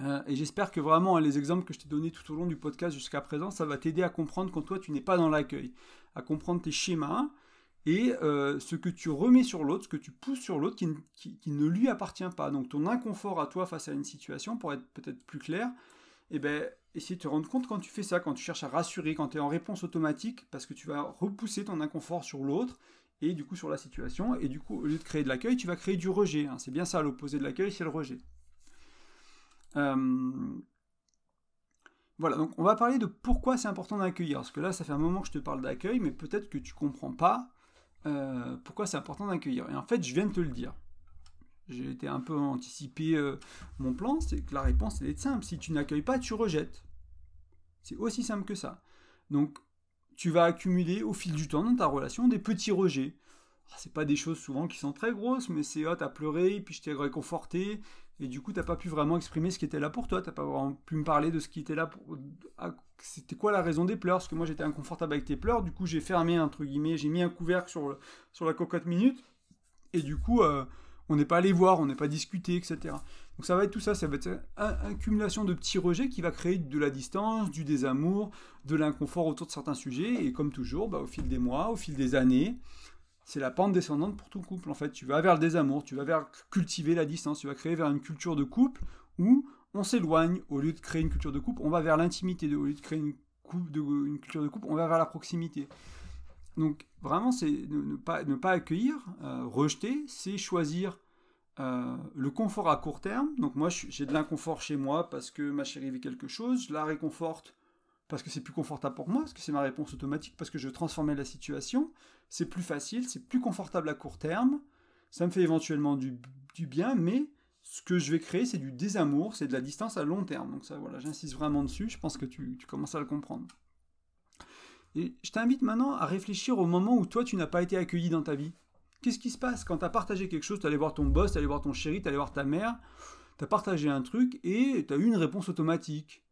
Euh, et j'espère que vraiment les exemples que je t'ai donnés tout au long du podcast jusqu'à présent ça va t'aider à comprendre quand toi tu n'es pas dans l'accueil à comprendre tes schémas et euh, ce que tu remets sur l'autre, ce que tu pousses sur l'autre qui, ne lui appartient pas. Donc ton inconfort à toi face à une situation, pour être peut-être plus clair, eh ben, essayer de te rendre compte quand tu fais ça, quand tu cherches à rassurer, quand tu es en réponse automatique, parce que tu vas repousser ton inconfort sur l'autre et du coup sur la situation, et du coup au lieu de créer de l'accueil, tu vas créer du rejet. Hein. C'est bien ça, l'opposé de l'accueil, c'est le rejet. Euh, voilà, donc on va parler de pourquoi c'est important d'accueillir, parce que là ça fait un moment que je te parle d'accueil, mais peut-être que tu comprends pas euh, pourquoi c'est important d'accueillir? Et en fait, je viens de te le dire. J'ai été un peu anticipé euh, mon plan, c'est que la réponse est simple. Si tu n'accueilles pas, tu rejettes. C'est aussi simple que ça. Donc, tu vas accumuler au fil du temps dans ta relation des petits rejets. Ah, c'est pas des choses souvent qui sont très grosses, mais c'est oh, t'as pleuré, puis je t'ai réconforté, et du coup t'as pas pu vraiment exprimer ce qui était là pour toi, t'as pas vraiment pu me parler de ce qui était là c'était quoi la raison des pleurs? Parce que moi j'étais inconfortable avec tes pleurs, du coup j'ai fermé entre guillemets, j'ai mis un couvercle sur, sur la cocotte minute, et du coup euh, on n'est pas allé voir, on n'est pas discuté, etc. Donc ça va être tout ça, ça va être une accumulation de petits rejets qui va créer de la distance, du désamour, de l'inconfort autour de certains sujets, et comme toujours, bah, au fil des mois, au fil des années, c'est la pente descendante pour tout couple. En fait, tu vas vers le désamour, tu vas vers cultiver la distance, tu vas créer vers une culture de couple où on s'éloigne au lieu de créer une culture de couple, on va vers l'intimité. Au lieu de créer une, culture de couple, on va vers la proximité. Donc vraiment, c'est ne, pas, accueillir, euh, rejeter, c'est choisir euh, le confort à court terme. Donc moi, j'ai de l'inconfort chez moi parce que ma chérie vit quelque chose, je la réconforte parce que c'est plus confortable pour moi, parce que c'est ma réponse automatique, parce que je veux transformer la situation. C'est plus facile, c'est plus confortable à court terme. Ça me fait éventuellement du, bien, mais ce que je vais créer, c'est du désamour, c'est de la distance à long terme. Donc ça, voilà, j'insiste vraiment dessus. Je pense que tu, commences à le comprendre. Et je t'invite maintenant à réfléchir au moment où toi, tu n'as pas été accueilli dans ta vie. Qu'est-ce qui se passe quand tu as partagé quelque chose Tu allé voir ton boss, tu allé voir ton chéri, tu allé voir ta mère, tu as partagé un truc et tu as eu une réponse automatique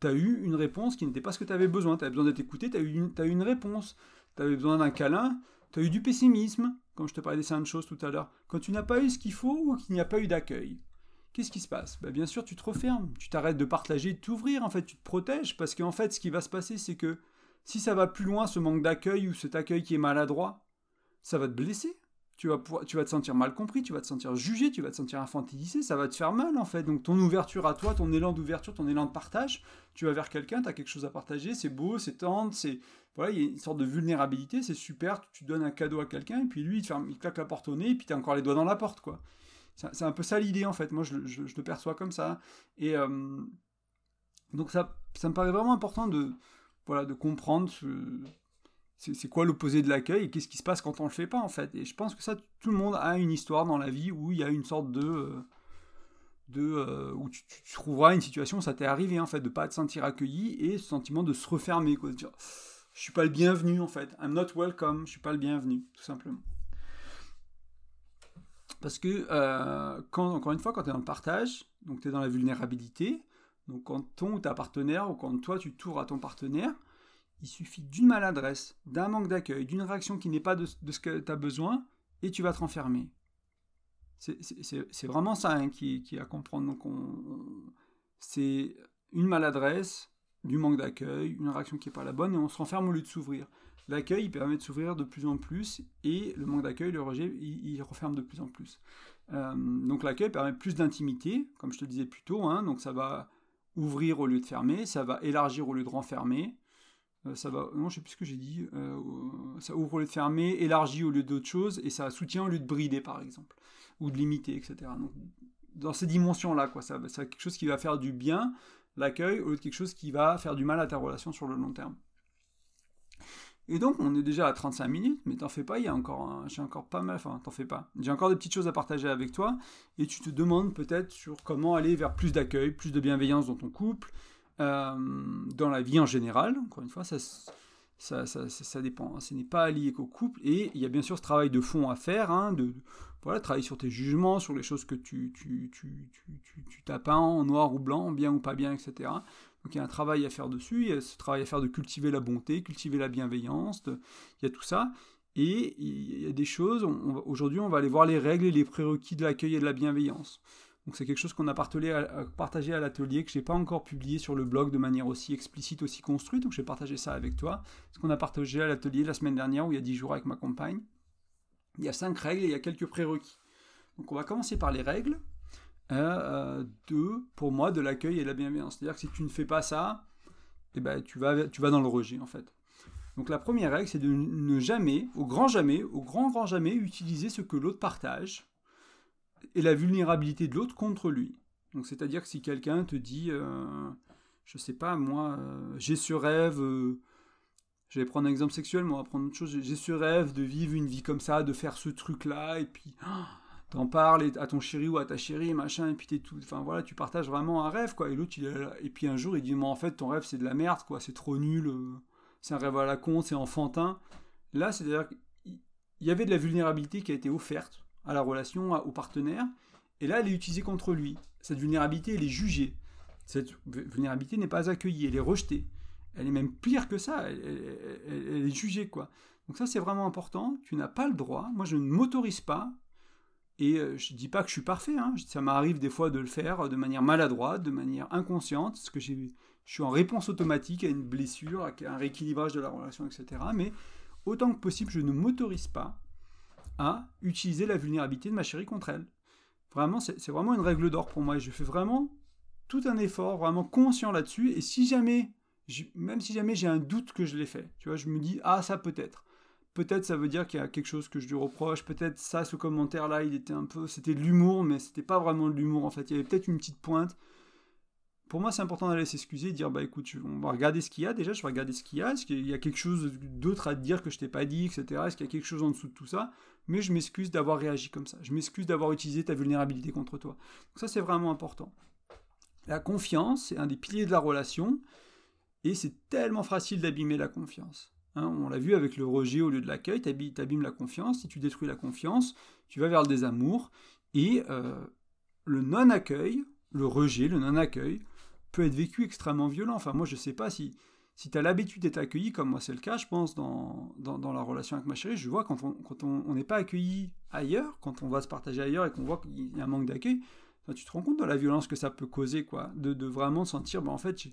tu as eu une réponse qui n'était pas ce que tu avais besoin. Tu avais besoin d'être écouté, tu as, eu une réponse. Tu avais besoin d'un câlin, tu as eu du pessimisme, comme je te parlais des de choses tout à l'heure. Quand tu n'as pas eu ce qu'il faut ou qu'il n'y a pas eu d'accueil, qu'est-ce qui se passe? Bah, Bien sûr, tu te refermes, tu t'arrêtes de partager, de t'ouvrir, en fait, tu te protèges, parce qu'en fait, ce qui va se passer, c'est que si ça va plus loin, ce manque d'accueil ou cet accueil qui est maladroit, ça va te blesser tu vas, tu vas te sentir mal compris, tu vas te sentir jugé, tu vas te sentir infantilisé, ça va te faire mal en fait. Donc ton ouverture à toi, ton élan d'ouverture, ton élan de partage, tu vas vers quelqu'un, tu as quelque chose à partager, c'est beau, c'est tendre, c'est voilà, il y a une sorte de vulnérabilité, c'est super, tu donnes un cadeau à quelqu'un et puis lui il, claque la porte au nez et puis tu as encore les doigts dans la porte quoi. C'est un peu ça l'idée en fait, moi je, je, le perçois comme ça. Et euh, donc ça, ça me paraît vraiment important de, voilà, de comprendre ce, c'est quoi l'opposé de l'accueil et qu'est-ce qui se passe quand on le fait pas en fait? Et je pense que ça, tout le monde a une histoire dans la vie où il y a une sorte de, euh, de euh, où tu, trouveras une situation où ça t'est arrivé en fait de pas te sentir accueilli et ce sentiment de se refermer quoi, de dire je suis pas le bienvenu en fait, I'm not welcome, je suis pas le bienvenu tout simplement. Parce que euh, quand encore une fois quand tu es dans le partage, donc tu es dans la vulnérabilité, donc quand ton ou ta partenaire ou quand toi tu tours à ton partenaire il suffit d'une maladresse, d'un manque d'accueil, d'une réaction qui n'est pas de, ce que tu as besoin, et tu vas te renfermer. C'est vraiment ça hein, qui, qui, est à comprendre. C'est une maladresse, du manque d'accueil, une réaction qui n'est pas la bonne, et on se renferme au lieu de s'ouvrir. L'accueil, permet de s'ouvrir de plus en plus, et le manque d'accueil, le rejet, il, referme de plus en plus. Euh, donc l'accueil permet plus d'intimité, comme je te disais plus tôt, hein, donc ça va ouvrir au lieu de fermer, ça va élargir au lieu de renfermer, ça va, non je sais plus ce que j'ai dit, euh, ça ouvre au lieu de fermer, élargit au lieu d'autre chose, et ça soutient au lieu de brider par exemple, ou de limiter, etc. Donc, dans ces dimensions-là, quoi, ça, c'est quelque chose qui va faire du bien, l'accueil, au lieu de quelque chose qui va faire du mal à ta relation sur le long terme. Et donc, on est déjà à 35 minutes, mais t'en fais pas, il y a encore, j'ai encore pas mal, enfin, t'en fais pas. J'ai encore des petites choses à partager avec toi, et tu te demandes peut-être sur comment aller vers plus d'accueil, plus de bienveillance dans ton couple, euh, dans la vie en général. Encore une fois, ça, dépend. Hein. Ce n'est pas lié qu'au couple, et il y a bien sûr ce travail de fond à faire, hein, de, travailler sur tes jugements, sur les choses que tu, tu, tu, tapes en noir ou blanc, bien ou pas bien, etc. Donc il y a un travail à faire dessus, il y a ce travail à faire de cultiver la bonté, cultiver la bienveillance, il y a tout ça. Et il y a des choses, aujourd'hui on va aller voir les règles et les prérequis de l'accueil et de la bienveillance. Donc c'est quelque chose qu'on a partagé à, l'atelier, que je n'ai pas encore publié sur le blog de manière aussi explicite, aussi construite, donc je vais partager ça avec toi. Ce qu'on a partagé à l'atelier la semaine dernière, où il y a 10 jours avec ma compagne. Il y a cinq règles et il y a quelques prérequis. Donc on va commencer par les règles. Euh, de, pour moi, de l'accueil et de la bienveillance. C'est-à-dire que si tu ne fais pas ça, eh ben, tu, vas, tu vas dans le rejet, en fait. Donc la première règle, c'est de ne jamais, au grand jamais, au grand grand jamais, utiliser ce que l'autre partage et la vulnérabilité de l'autre contre lui. Donc c'est-à-dire que si quelqu'un te dit, euh, je sais pas, moi, euh, j'ai ce rêve, euh, je vais prendre un exemple sexuel, moi, on va prendre autre chose, j'ai ce rêve de vivre une vie comme ça, de faire ce truc-là, et puis... *gasps* T'en parles à ton chéri ou à ta chérie, machin, et puis t'es tout. Enfin voilà, tu partages vraiment un rêve, quoi. Et l'autre, Et puis un jour, il dit, mais en fait, ton rêve, c'est de la merde, quoi. C'est trop nul. Euh, c'est un rêve à la con, c'est enfantin. Là, c'est-à-dire qu'il y avait de la vulnérabilité qui a été offerte à la relation, au partenaire. Et là, elle est utilisée contre lui. Cette vulnérabilité, elle est jugée. Cette vulnérabilité n'est pas accueillie, elle est rejetée. Elle est même pire que ça, elle, elle est jugée, quoi. Donc ça, c'est vraiment important. Tu n'as pas le droit. Moi, je ne m'autorise pas et euh, je ne dis pas que je suis parfait, hein. ça m'arrive des fois de le faire de manière maladroite, de manière inconsciente, parce que je suis en réponse automatique à une blessure, à un rééquilibrage de la relation, etc. Mais autant que possible, je ne m'autorise pas à utiliser la vulnérabilité de ma chérie contre elle. Vraiment, c'est vraiment une règle d'or pour moi, et je fais vraiment tout un effort, vraiment conscient là-dessus, et si jamais, même si jamais j'ai un doute que je l'ai fait, tu vois, je me dis, ah ça peut être peut-être ça veut dire qu'il y a quelque chose que je lui reproche, peut-être ça, ce commentaire-là, il était un peu, c'était de l'humour, mais c'était pas vraiment de l'humour en fait, il y avait peut-être une petite pointe. Pour moi, c'est important d'aller s'excuser et dire, bah écoute, on va regarder ce qu'il y a, déjà, je vais regarder ce qu'il y a, est-ce qu'il y a quelque chose d'autre à te dire que je t'ai pas dit, etc., est-ce qu'il y a quelque chose en dessous de tout ça, mais je m'excuse d'avoir réagi comme ça, je m'excuse d'avoir utilisé ta vulnérabilité contre toi. Donc ça, c'est vraiment important. La confiance, c'est un des piliers de la relation, et c'est tellement facile d'abîmer la confiance. Hein, on l'a vu avec le rejet au lieu de l'accueil, tu abîmes la confiance, si tu détruis la confiance, tu vas vers le désamour, et euh, le non-accueil, le rejet, le non-accueil, peut être vécu extrêmement violent. Enfin, moi, je ne sais pas si, si tu as l'habitude d'être accueilli, comme moi c'est le cas, je pense, dans, dans, la relation avec ma chérie, je vois quand on n'est quand on, pas accueilli ailleurs, quand on va se partager ailleurs et qu'on voit qu'il y a un manque d'accueil, tu te rends compte de la violence que ça peut causer, quoi, de, de vraiment sentir, ben, en fait,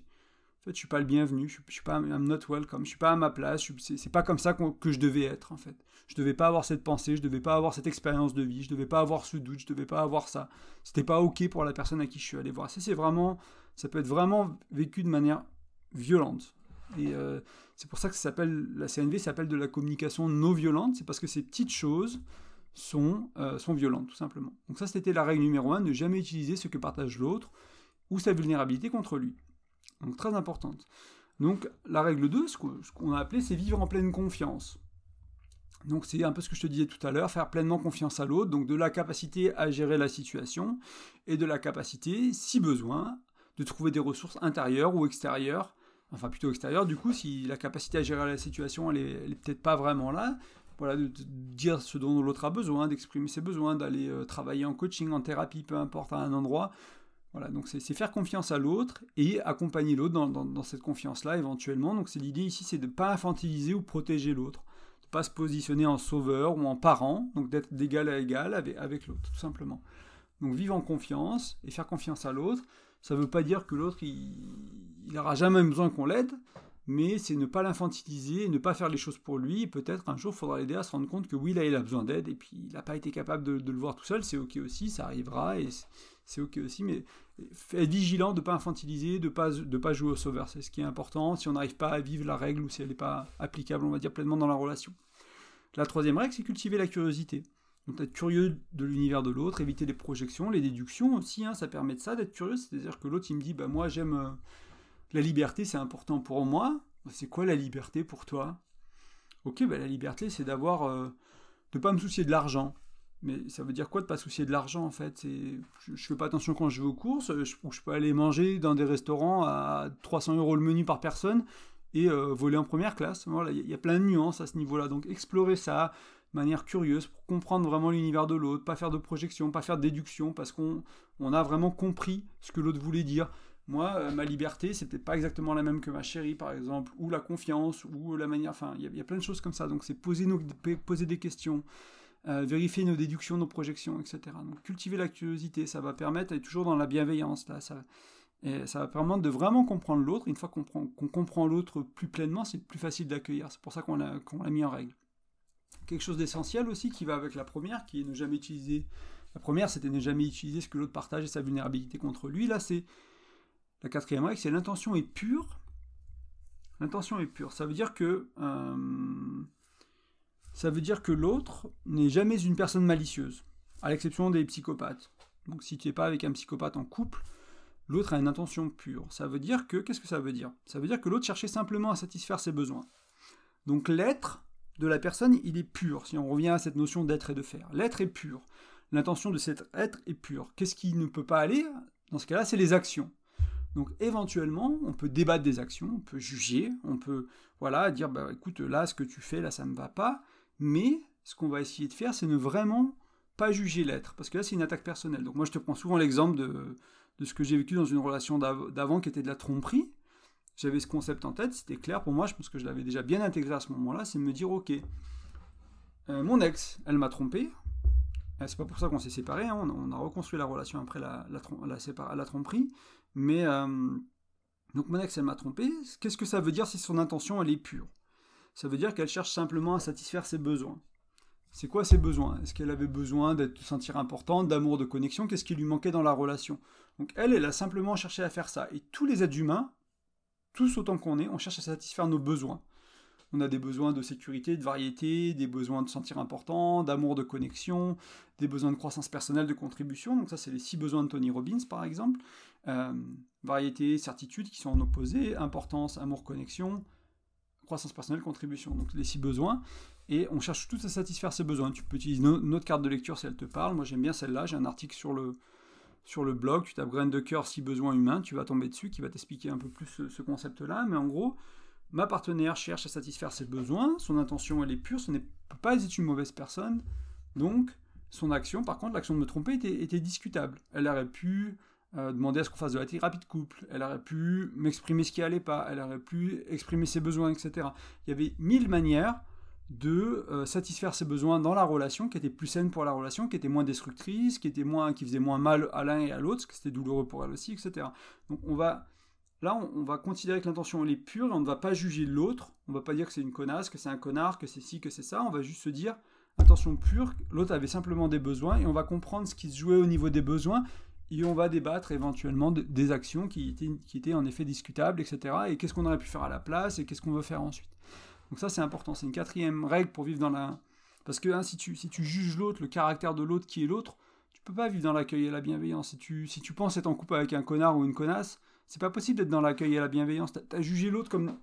en fait, je suis pas le bienvenu, je, je suis pas, I'm not welcome, je suis pas à ma place, c'est pas comme ça que je devais être, en fait. Je devais pas avoir cette pensée, je devais pas avoir cette expérience de vie, je devais pas avoir ce doute, je devais pas avoir ça. C'était pas ok pour la personne à qui je suis allé voir. C'est vraiment, ça peut être vraiment vécu de manière violente. Et euh, c'est pour ça que s'appelle, la CNV s'appelle de la communication non violente, c'est parce que ces petites choses sont, euh, sont violentes, tout simplement. Donc ça, c'était la règle numéro un, ne jamais utiliser ce que partage l'autre ou sa vulnérabilité contre lui. Donc très importante. Donc la règle 2, ce qu'on a appelé, c'est vivre en pleine confiance. Donc c'est un peu ce que je te disais tout à l'heure, faire pleinement confiance à l'autre, donc de la capacité à gérer la situation et de la capacité, si besoin, de trouver des ressources intérieures ou extérieures, enfin plutôt extérieures, du coup si la capacité à gérer la situation elle est, peut-être pas vraiment là, voilà, de, dire ce dont l'autre a besoin, d'exprimer ses besoins, d'aller euh, travailler en coaching, en thérapie, peu importe, à un endroit voilà, donc c'est faire confiance à l'autre et accompagner l'autre dans, cette confiance-là éventuellement. Donc c'est l'idée ici, c'est de ne pas infantiliser ou protéger l'autre, de ne pas se positionner en sauveur ou en parent, donc d'être d'égal à égal avec, avec l'autre, tout simplement. Donc vivre en confiance et faire confiance à l'autre, Ça ne veut pas dire que l'autre, il n'aura jamais besoin qu'on l'aide, mais c'est ne pas l'infantiliser, ne pas faire les choses pour lui. Peut-être un jour, il faudra l'aider à se rendre compte que oui, là, il a besoin d'aide, et puis il n'a pas été capable de, le voir tout seul, c'est ok aussi, ça arrivera, et c'est ok aussi, mais être vigilant de ne pas infantiliser, de ne pas, jouer au sauveur, c'est ce qui est important, si on n'arrive pas à vivre la règle ou si elle n'est pas applicable, on va dire, pleinement dans la relation. La troisième règle, c'est cultiver la curiosité. Donc être curieux de l'univers de l'autre, éviter les projections, les déductions aussi, hein, ça permet de ça, d'être curieux, c'est-à-dire que l'autre il me dit, bah moi j'aime... Euh, la liberté, c'est important pour moi. C'est quoi la liberté pour toi? Ok, bah, la liberté, c'est d'avoir, euh, de pas me soucier de l'argent. Mais ça veut dire quoi de pas soucier de l'argent en fait? Je, je, fais pas attention quand je vais aux courses, je, je peux aller manger dans des restaurants à 300 euros le menu par personne et euh, voler en première classe. Voilà, il y, a plein de nuances à ce niveau-là. Donc explorer ça de manière curieuse pour comprendre vraiment l'univers de l'autre, pas faire de projection, pas faire de déduction parce qu'on on a vraiment compris ce que l'autre voulait dire. Moi, euh, ma liberté, c'est peut-être pas exactement la même que ma chérie, par exemple, ou la confiance, ou la manière. Enfin, il y, a plein de choses comme ça. Donc, c'est poser, poser des questions, euh, vérifier nos déductions, nos projections, etc. Donc, cultiver la curiosité, ça va permettre, d'être toujours dans la bienveillance, là, ça, et ça va permettre de vraiment comprendre l'autre. Une fois qu'on comprend l'autre plus pleinement, c'est plus facile d'accueillir. C'est pour ça qu'on l'a mis en règle. Quelque chose d'essentiel aussi qui va avec la première, qui est ne jamais utiliser. La première, c'était ne jamais utiliser ce que l'autre partage et sa vulnérabilité contre lui. Là, c'est la quatrième règle, c'est l'intention est pure. L'intention est pure. Ça veut dire que euh, ça veut dire que l'autre n'est jamais une personne malicieuse, à l'exception des psychopathes. Donc si tu n'es pas avec un psychopathe en couple, l'autre a une intention pure. Ça veut dire que, qu'est-ce que ça veut dire? Ça veut dire que l'autre cherchait simplement à satisfaire ses besoins. Donc l'être de la personne, il est pur, si on revient à cette notion d'être et de faire. L'être est pur. L'intention de cet être est pure. Qu'est-ce qui ne peut pas aller? Dans ce cas-là, c'est les actions. Donc éventuellement, on peut débattre des actions, on peut juger, on peut voilà dire bah écoute là ce que tu fais là ça ne va pas, mais ce qu'on va essayer de faire c'est ne vraiment pas juger l'être parce que là c'est une attaque personnelle. Donc moi je te prends souvent l'exemple de, de ce que j'ai vécu dans une relation d'avant qui était de la tromperie. J'avais ce concept en tête, c'était clair pour moi, je pense que je l'avais déjà bien intégré à ce moment-là, c'est de me dire ok, euh, mon ex, elle m'a trompé, euh, c'est pas pour ça qu'on s'est séparés, hein. on, a reconstruit la relation après la, la, la tromperie, mais euh, donc mon ex, elle m'a trompé. Qu'est-ce que ça veut dire si son intention, elle est pure? Ça veut dire qu'elle cherche simplement à satisfaire ses besoins. C'est quoi ses besoins? Est-ce qu'elle avait besoin d'être sentir importante, d'amour, de connexion? Qu'est-ce qui lui manquait dans la relation? Donc elle, elle a simplement cherché à faire ça. Et tous les êtres humains, tous autant qu'on est, on cherche à satisfaire nos besoins. On a des besoins de sécurité, de variété, des besoins de sentir important, d'amour, de connexion, des besoins de croissance personnelle, de contribution. Donc ça, c'est les six besoins de Tony Robbins, par exemple. Euh, variété, certitude qui sont en opposé, importance, amour, connexion, croissance personnelle, contribution. Donc les six besoins. Et on cherche tous à satisfaire ces besoins. Tu peux utiliser notre carte de lecture si elle te parle. Moi j'aime bien celle-là. J'ai un article sur le, sur le blog. Tu tapes graine de cœur, six besoins humains. Tu vas tomber dessus qui va t'expliquer un peu plus ce, concept-là. Mais en gros, ma partenaire cherche à satisfaire ses besoins. Son intention elle est pure. Ce n'est pas être une mauvaise personne. Donc son action, par contre, l'action de me tromper était, était discutable. Elle aurait pu euh, demander à ce qu'on fasse de la thérapie de couple, elle aurait pu m'exprimer ce qui allait pas, elle aurait pu exprimer ses besoins, etc. Il y avait mille manières de euh, satisfaire ses besoins dans la relation qui étaient plus saines pour la relation, qui étaient moins destructrices, qui étaient moins, qui faisaient moins mal à l'un et à l'autre, parce que c'était douloureux pour elle aussi, etc. Donc on va Là, on, va considérer que l'intention elle est pure et on ne va pas juger l'autre. On ne va pas dire que c'est une connasse, que c'est un connard, que c'est ci, que c'est ça. On va juste se dire intention pure. L'autre avait simplement des besoins et on va comprendre ce qui se jouait au niveau des besoins et on va débattre éventuellement des actions qui étaient, en effet discutables, etc. Et qu'est-ce qu'on aurait pu faire à la place et qu'est-ce qu'on veut faire ensuite. Donc ça c'est important, c'est une quatrième règle pour vivre dans la... Parce que hein, si, tu, juges l'autre, le caractère de l'autre qui est l'autre, tu peux pas vivre dans l'accueil et la bienveillance. Si tu, si tu penses être en couple avec un connard ou une connasse, c'est pas possible d'être dans l'accueil et la bienveillance. Tu as, jugé l'autre comme,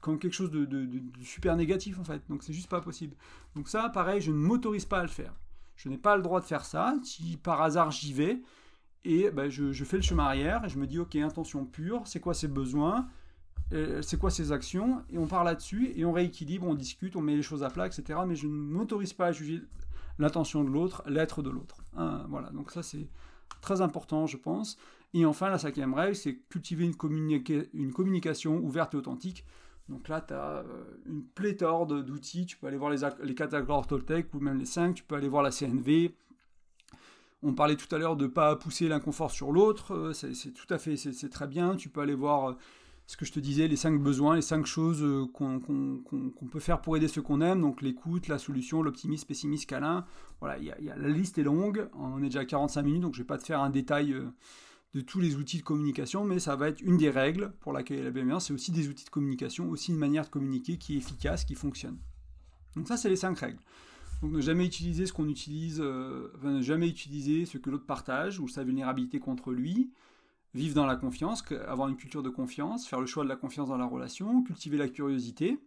comme quelque chose de, super négatif en fait. Donc c'est juste pas possible. Donc ça, pareil, je ne m'autorise pas à le faire. Je n'ai pas le droit de faire ça. Si par hasard j'y vais, et ben, je, fais le chemin arrière et je me dis, ok, intention pure, c'est quoi ses besoins, euh, c'est quoi ses actions, et on part là-dessus, et on rééquilibre, on discute, on met les choses à plat, etc. Mais je ne m'autorise pas à juger l'intention de l'autre, l'être de l'autre. Hein, voilà, donc ça c'est très important, je pense. Et enfin, la cinquième règle, c'est cultiver une, communication ouverte et authentique. Donc là, tu as euh, une pléthore d'outils. Tu peux aller voir les, les catalogues Toltec ou même les cinq. Tu peux aller voir la CNV, On parlait tout à l'heure de ne pas pousser l'inconfort sur l'autre, c'est tout à fait, c'est très bien. Tu peux aller voir ce que je te disais, les cinq besoins, les cinq choses qu'on peut faire pour aider ceux qu'on aime, donc l'écoute, la solution, l'optimisme, pessimisme, câlin. Voilà, la liste est longue, on est déjà à 45 minutes, donc je ne vais pas te faire un détail de tous les outils de communication, mais ça va être une des règles pour l'accueil et la bienveillance, c'est aussi des outils de communication, aussi une manière de communiquer qui est efficace, qui fonctionne. Donc ça, c'est les cinq règles. Donc ne jamais utiliser ce qu'on utilise, euh, ne jamais utiliser ce que l'autre partage ou sa vulnérabilité contre lui, vivre dans la confiance, avoir une culture de confiance, faire le choix de la confiance dans la relation, cultiver la curiosité.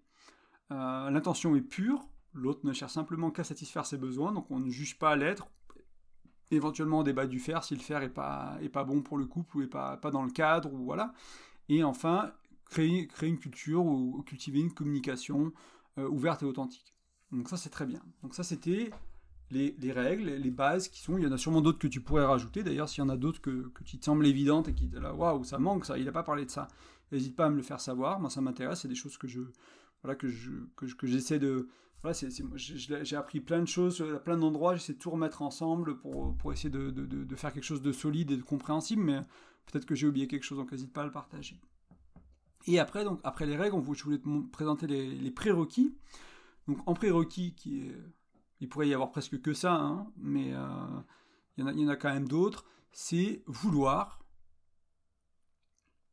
Euh, l'intention est pure, l'autre ne cherche simplement qu'à satisfaire ses besoins, donc on ne juge pas l'être, éventuellement on débat du faire si le faire est pas, est pas bon pour le couple ou est pas, pas dans le cadre ou voilà. Et enfin, créer, créer une culture ou, cultiver une communication euh, ouverte et authentique. Donc ça c'est très bien. Donc ça c'était les, les, règles, les bases qui sont. Il y en a sûrement d'autres que tu pourrais rajouter. D'ailleurs, s'il y en a d'autres que, que tu te semblent évidentes et qui te là, waouh, ça manque, ça, il n'a pas parlé de ça. N'hésite pas à me le faire savoir. Moi, ça m'intéresse. C'est des choses que je, voilà, que je, que j'essaie de, voilà, j'ai appris plein de choses à plein d'endroits, j'essaie de tout remettre ensemble pour, pour essayer de, de, de, faire quelque chose de solide et de compréhensible, mais peut-être que j'ai oublié quelque chose, donc n'hésite pas à le partager. Et après, donc, après les règles, je voulais te présenter les, prérequis. Donc en prérequis, qui il pourrait y avoir presque que ça, hein, mais euh, il y en a quand même d'autres, c'est vouloir,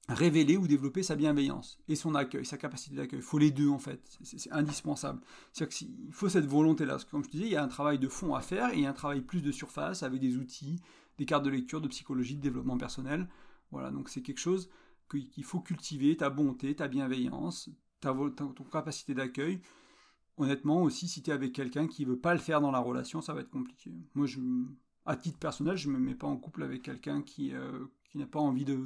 révéler ou développer sa bienveillance et son accueil, sa capacité d'accueil. Il faut les deux en fait, c'est indispensable. C'est-à-dire qu'il faut cette volonté-là. Parce que comme je te disais, il y a un travail de fond à faire et il y a un travail plus de surface avec des outils, des cartes de lecture, de psychologie, de développement personnel. Voilà, donc c'est quelque chose qu'il faut cultiver, ta bonté, ta bienveillance, ta, capacité d'accueil. Honnêtement aussi, si tu es avec quelqu'un qui veut pas le faire dans la relation, ça va être compliqué. Moi, à titre personnel, je me mets pas en couple avec quelqu'un qui, euh, qui n'a pas envie de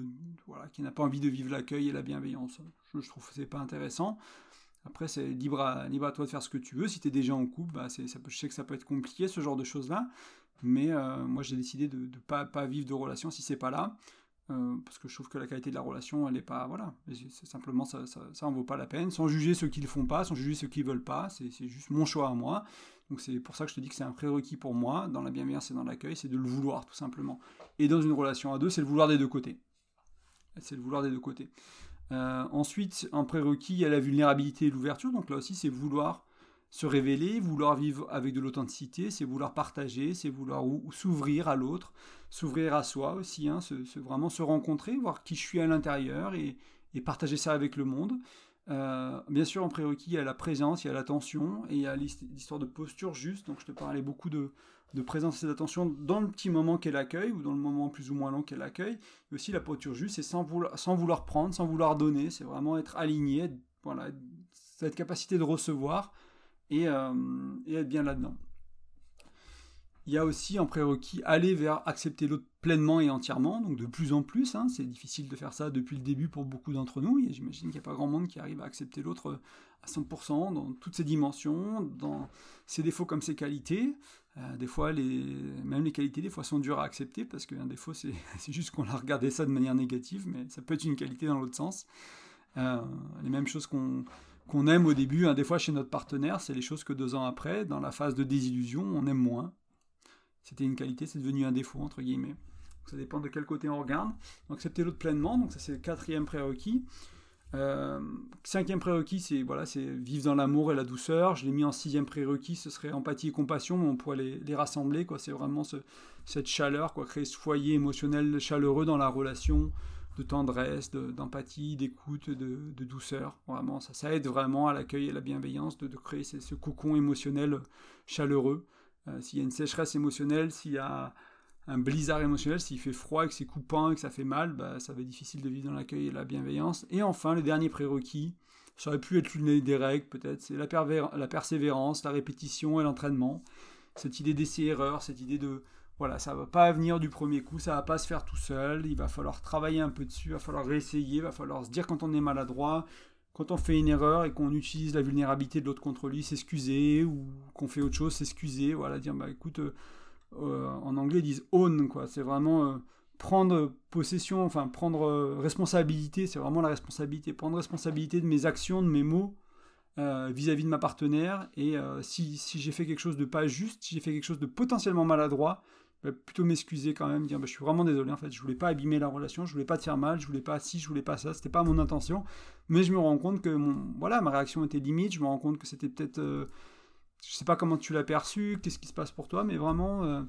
voilà, qui n'a pas envie de vivre l'accueil et la bienveillance. Je, trouve que c'est pas intéressant. Après, c'est libre à, libre à toi de faire ce que tu veux. Si tu es déjà en couple, bah ça peut, je sais que ça peut être compliqué, ce genre de choses-là. Mais euh, moi, j'ai décidé de ne pas, pas, vivre de relation si c'est pas là. Euh, parce que je trouve que la qualité de la relation, elle n'est pas. Voilà. Simplement, ça, ça, ça, en vaut pas la peine. Sans juger ceux qui le font pas, sans juger ceux qui veulent pas. C'est juste mon choix à moi. Donc c'est pour ça que je te dis que c'est un prérequis pour moi, dans la bienveillance et dans l'accueil, c'est de le vouloir tout simplement. Et dans une relation à deux, c'est le vouloir des deux côtés. C'est le vouloir des deux côtés. Euh, ensuite, en prérequis, il y a la vulnérabilité et l'ouverture. Donc là aussi, c'est vouloir se révéler, vouloir vivre avec de l'authenticité, c'est vouloir partager, c'est vouloir s'ouvrir à l'autre, s'ouvrir à soi aussi, hein, vraiment se rencontrer, voir qui je suis à l'intérieur et, partager ça avec le monde. Euh, bien sûr, en prérequis, il y a la présence, il y a l'attention, et il y a l'histoire de posture juste. Donc, je te parlais beaucoup de, présence et d'attention dans le petit moment qu'est l'accueil, ou dans le moment plus ou moins long qu'est l'accueil. Et aussi la posture juste, c'est sans vouloir, prendre, sans vouloir donner. C'est vraiment être aligné, voilà, cette capacité de recevoir et, euh, et être bien là-dedans. Il y a aussi en prérequis aller vers accepter l'autre pleinement et entièrement, donc de plus en plus. Hein, c'est difficile de faire ça depuis le début pour beaucoup d'entre nous. J'imagine qu'il n'y a pas grand monde qui arrive à accepter l'autre à 100% dans toutes ses dimensions, dans ses défauts comme ses qualités. Euh, des fois, les, même les qualités, des fois, sont dures à accepter parce qu'un défaut, *laughs* c'est juste qu'on a regardé ça de manière négative, mais ça peut être une qualité dans l'autre sens. Euh, les mêmes choses qu'on qu'on aime au début, hein, des fois chez notre partenaire, c'est les choses que deux ans après, dans la phase de désillusion, on aime moins c'était une qualité, c'est devenu un défaut, entre guillemets. ça dépend de quel côté on regarde. Donc accepter l'autre pleinement, donc ça c'est le quatrième prérequis. Euh, cinquième prérequis, c'est voilà, c'est vivre dans l'amour et la douceur. Je l'ai mis en sixième prérequis, ce serait empathie et compassion, mais on pourrait les, rassembler. C'est vraiment ce, cette chaleur, créer ce foyer émotionnel chaleureux dans la relation, de tendresse, d'empathie, d'écoute, de, douceur. Vraiment, ça, aide vraiment à l'accueil et la bienveillance, de, créer ce, ce, cocon émotionnel chaleureux. Euh, s'il y a une sécheresse émotionnelle, s'il y a un blizzard émotionnel, s'il fait froid que c'est coupant et que ça fait mal, bah, ça va être difficile de vivre dans l'accueil et la bienveillance. Et enfin, le dernier prérequis, ça aurait pu être l'une des règles peut-être, c'est la, la, persévérance, la répétition et l'entraînement. Cette idée d'essai-erreur, cette idée de... Voilà, ça va pas venir du premier coup, ça va pas se faire tout seul, il va falloir travailler un peu dessus, il va falloir réessayer, il va falloir se dire quand on est maladroit, quand on fait une erreur et qu'on utilise la vulnérabilité de l'autre contre lui, s'excuser, ou qu'on fait autre chose, s'excuser, voilà, dire bah écoute, euh, euh, en anglais ils disent own, quoi, c'est vraiment euh, prendre possession, enfin prendre responsabilité, c'est vraiment la responsabilité, prendre responsabilité de mes actions, de mes mots vis-à-vis de ma partenaire, et si, j'ai fait quelque chose de pas juste, si j'ai fait quelque chose de potentiellement maladroit, bah, plutôt m'excuser quand même, dire bah, je suis vraiment désolé en fait, je voulais pas abîmer la relation, je voulais pas te faire mal, je voulais pas ci, je voulais pas ça, c'était pas mon intention, mais je me rends compte que mon, voilà, ma réaction était limite, je me rends compte que c'était peut-être, euh, je sais pas comment tu l'as perçu, qu'est-ce qui se passe pour toi, mais vraiment euh,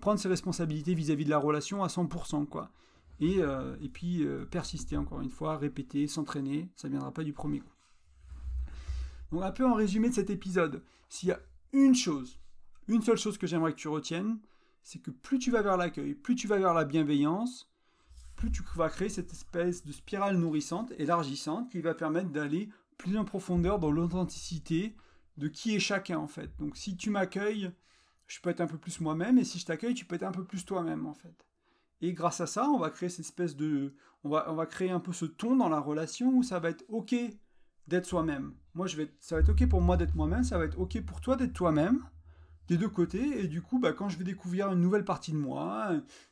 prendre ses responsabilités vis-à-vis de la relation à 100%, quoi. Et, euh, et puis persister encore une fois, répéter, s'entraîner, ça viendra pas du premier coup. Donc un peu en résumé de cet épisode, s'il y a une chose, une seule chose que j'aimerais que tu retiennes, c'est que plus tu vas vers l'accueil, plus tu vas vers la bienveillance, plus tu vas créer cette espèce de spirale nourrissante, élargissante, qui va permettre d'aller plus en profondeur dans l'authenticité de qui est chacun en fait. Donc si tu m'accueilles, je peux être un peu plus moi-même, et si je t'accueille, tu peux être un peu plus toi-même en fait. Et grâce à ça, on va créer cette espèce de... On va, créer un peu ce ton dans la relation où ça va être OK d'être soi-même. Moi, je vais, ça va être OK pour moi d'être moi-même, ça va être OK pour toi d'être toi-même des deux côtés. Et du coup, bah, quand je vais découvrir une nouvelle partie de moi,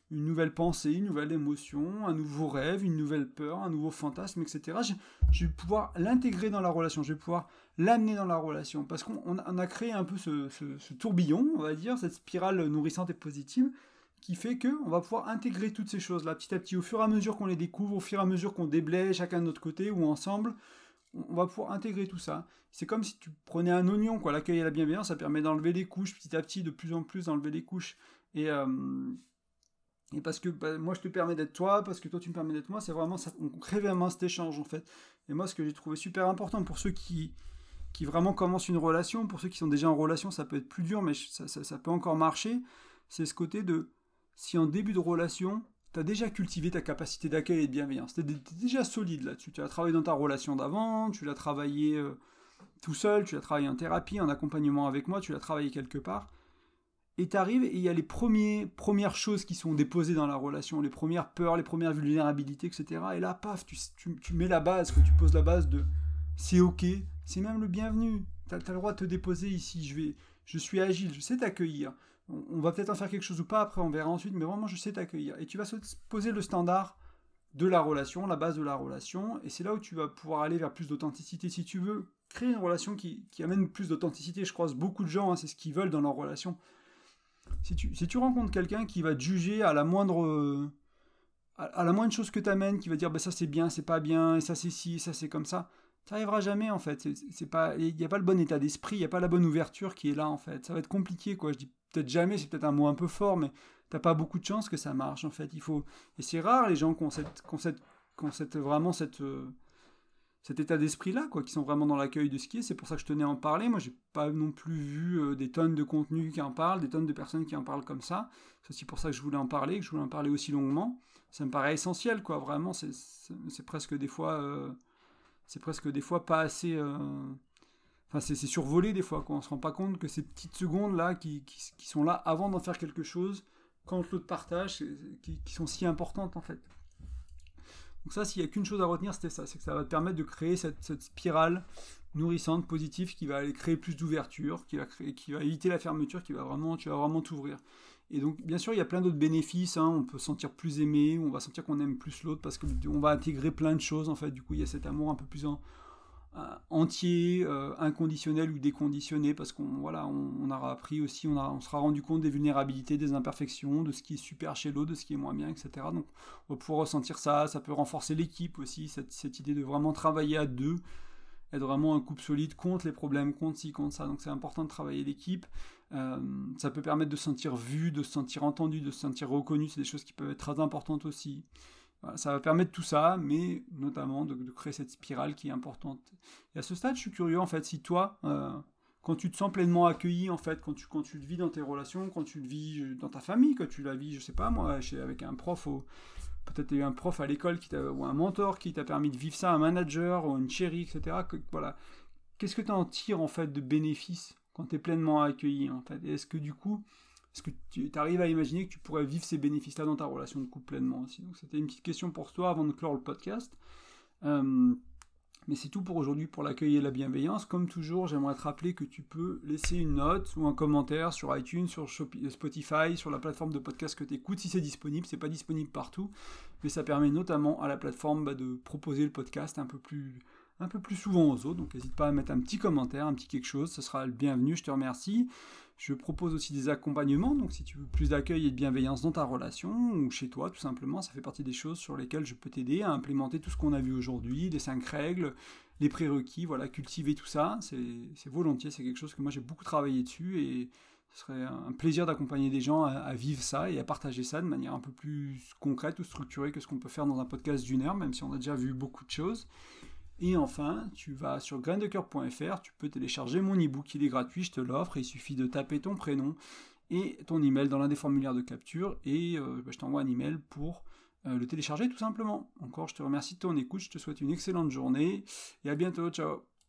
une nouvelle pensée, une nouvelle émotion, un nouveau rêve, une nouvelle peur, un nouveau fantasme, etc., je, vais pouvoir l'intégrer dans la relation, je vais pouvoir l'amener dans la relation. Parce qu'on a créé un peu ce, tourbillon, on va dire, cette spirale nourrissante et positive, qui fait qu'on va pouvoir intégrer toutes ces choses-là petit à petit, au fur et à mesure qu'on les découvre, au fur et à mesure qu'on déblaye chacun de notre côté ou ensemble, on va pouvoir intégrer tout ça. C'est comme si tu prenais un oignon, quoi. L'accueil et la bienveillance, ça permet d'enlever les couches petit à petit, de plus en plus d'enlever les couches. Et, euh, et parce que bah, moi je te permets d'être toi, parce que toi tu me permets d'être moi, c'est vraiment ça. On crée vraiment cet échange en fait. Et moi, ce que j'ai trouvé super important pour ceux qui, qui vraiment commencent une relation, pour ceux qui sont déjà en relation, ça peut être plus dur, mais ça, ça peut encore marcher. C'est ce côté de si en début de relation, tu as déjà cultivé ta capacité d'accueil et de bienveillance. Tu es, déjà solide là-dessus. Tu as travaillé dans ta relation d'avant, tu l'as travaillé euh, tout seul, tu l'as travaillé en thérapie, en accompagnement avec moi, tu l'as travaillé quelque part. Et tu arrives et il y a les premières choses qui sont déposées dans la relation, les premières peurs, les premières vulnérabilités, etc. Et là, paf, tu, tu, mets la base, que tu poses la base de c'est ok, c'est même le bienvenu. Tu as, le droit de te déposer ici, je, vais, je suis agile, je sais t'accueillir on va peut-être en faire quelque chose ou pas, après on verra ensuite, mais vraiment je sais t'accueillir. Et tu vas poser le standard de la relation, la base de la relation, et c'est là où tu vas pouvoir aller vers plus d'authenticité. Si tu veux créer une relation qui, amène plus d'authenticité, je croise beaucoup de gens, hein, c'est ce qu'ils veulent dans leur relation. Si tu, rencontres quelqu'un qui va te juger à la moindre, à, la moindre chose que tu amènes, qui va dire bah, ça c'est bien, c'est pas bien, et ça c'est ci, ça c'est comme ça, ça n'arrivera jamais en fait. C'est pas, il n'y a pas le bon état d'esprit, il n'y a pas la bonne ouverture qui est là en fait. Ça va être compliqué quoi. Je dis peut-être jamais, c'est peut-être un mot un peu fort, mais t'as pas beaucoup de chance que ça marche en fait. Il faut et c'est rare les gens qui ont cette, cette, vraiment cette euh, cet état d'esprit là quoi, qui sont vraiment dans l'accueil de ce qui est. C'est pour ça que je tenais à en parler. Moi, j'ai pas non plus vu euh, des tonnes de contenus qui en parlent, des tonnes de personnes qui en parlent comme ça. C'est aussi pour ça que je voulais en parler, que je voulais en parler aussi longuement. Ça me paraît essentiel quoi. Vraiment, c'est presque des fois euh, c'est presque des fois pas assez. Euh, enfin, c'est survolé des fois, quoi. On se rend pas compte que ces petites secondes-là qui, qui, sont là avant d'en faire quelque chose, quand l'autre partage, qui, sont si importantes en fait. Donc, ça, s'il y a qu'une chose à retenir, c'était ça c'est que ça va te permettre de créer cette, cette spirale nourrissante, positive, qui va aller créer plus d'ouverture, qui va, qui va éviter la fermeture, qui va vraiment, tu vraiment t'ouvrir. Et donc, bien sûr, il y a plein d'autres bénéfices. Hein. On peut se sentir plus aimé, on va sentir qu'on aime plus l'autre parce qu'on va intégrer plein de choses. En fait, du coup, il y a cet amour un peu plus entier, euh, inconditionnel ou déconditionné parce qu'on voilà, on, aura appris aussi, on, sera rendu compte des vulnérabilités, des imperfections, de ce qui est super chez l'autre, de ce qui est moins bien, etc. Donc, on va pouvoir ressentir ça. Ça peut renforcer l'équipe aussi, cette idée de vraiment travailler à deux être vraiment un couple solide contre les problèmes, contre ci, contre ça. Donc c'est important de travailler l'équipe. Euh, ça peut permettre de se sentir vu, de se sentir entendu, de se sentir reconnu. C'est des choses qui peuvent être très importantes aussi. ça va permettre tout ça, mais notamment de, créer cette spirale qui est importante. Et à ce stade, je suis curieux en fait si toi, euh, quand tu te sens pleinement accueilli en fait, quand tu quand tu le vis dans tes relations, quand tu le vis euh, dans ta famille, quand tu la vis, je sais pas moi, chez, avec un prof au, peut-être eu un prof à l'école qui ou un mentor qui t'a permis de vivre ça, un manager ou une chérie, etc. voilà. Qu'est-ce que tu en tires en fait de bénéfices quand tu es pleinement accueilli en fait? Est-ce que du coup, est-ce que tu arrives à imaginer que tu pourrais vivre ces bénéfices-là dans ta relation de couple pleinement aussi? Donc c'était une petite question pour toi avant de clore le podcast. Mais c'est tout pour aujourd'hui pour l'accueil et la bienveillance. Comme toujours, j'aimerais te rappeler que tu peux laisser une note ou un commentaire sur iTunes, sur Spotify, sur la plateforme de podcast que tu écoutes si c'est disponible. C'est pas disponible partout, mais ça permet notamment à la plateforme bah, de proposer le podcast un peu plus un peu plus souvent aux autres. Donc n'hésite pas à mettre un petit commentaire, un petit quelque chose, ce sera le bienvenu, je te remercie. Je propose aussi des accompagnements, donc si tu veux plus d'accueil et de bienveillance dans ta relation ou chez toi, tout simplement, ça fait partie des choses sur lesquelles je peux t'aider à implémenter tout ce qu'on a vu aujourd'hui, les cinq règles, les prérequis, voilà, cultiver tout ça, c'est volontiers, c'est quelque chose que moi j'ai beaucoup travaillé dessus et ce serait un plaisir d'accompagner des gens à, vivre ça et à partager ça de manière un peu plus concrète ou structurée que ce qu'on peut faire dans un podcast d'une heure, même si on a déjà vu beaucoup de choses. Et enfin, tu vas sur graindecoeur.fr, tu peux télécharger mon e-book, il est gratuit, je te l'offre, il suffit de taper ton prénom et ton email dans l'un des formulaires de capture et euh, bah, je t'envoie un email pour euh, le télécharger tout simplement. Encore, je te remercie de ton écoute, je te souhaite une excellente journée et à bientôt, ciao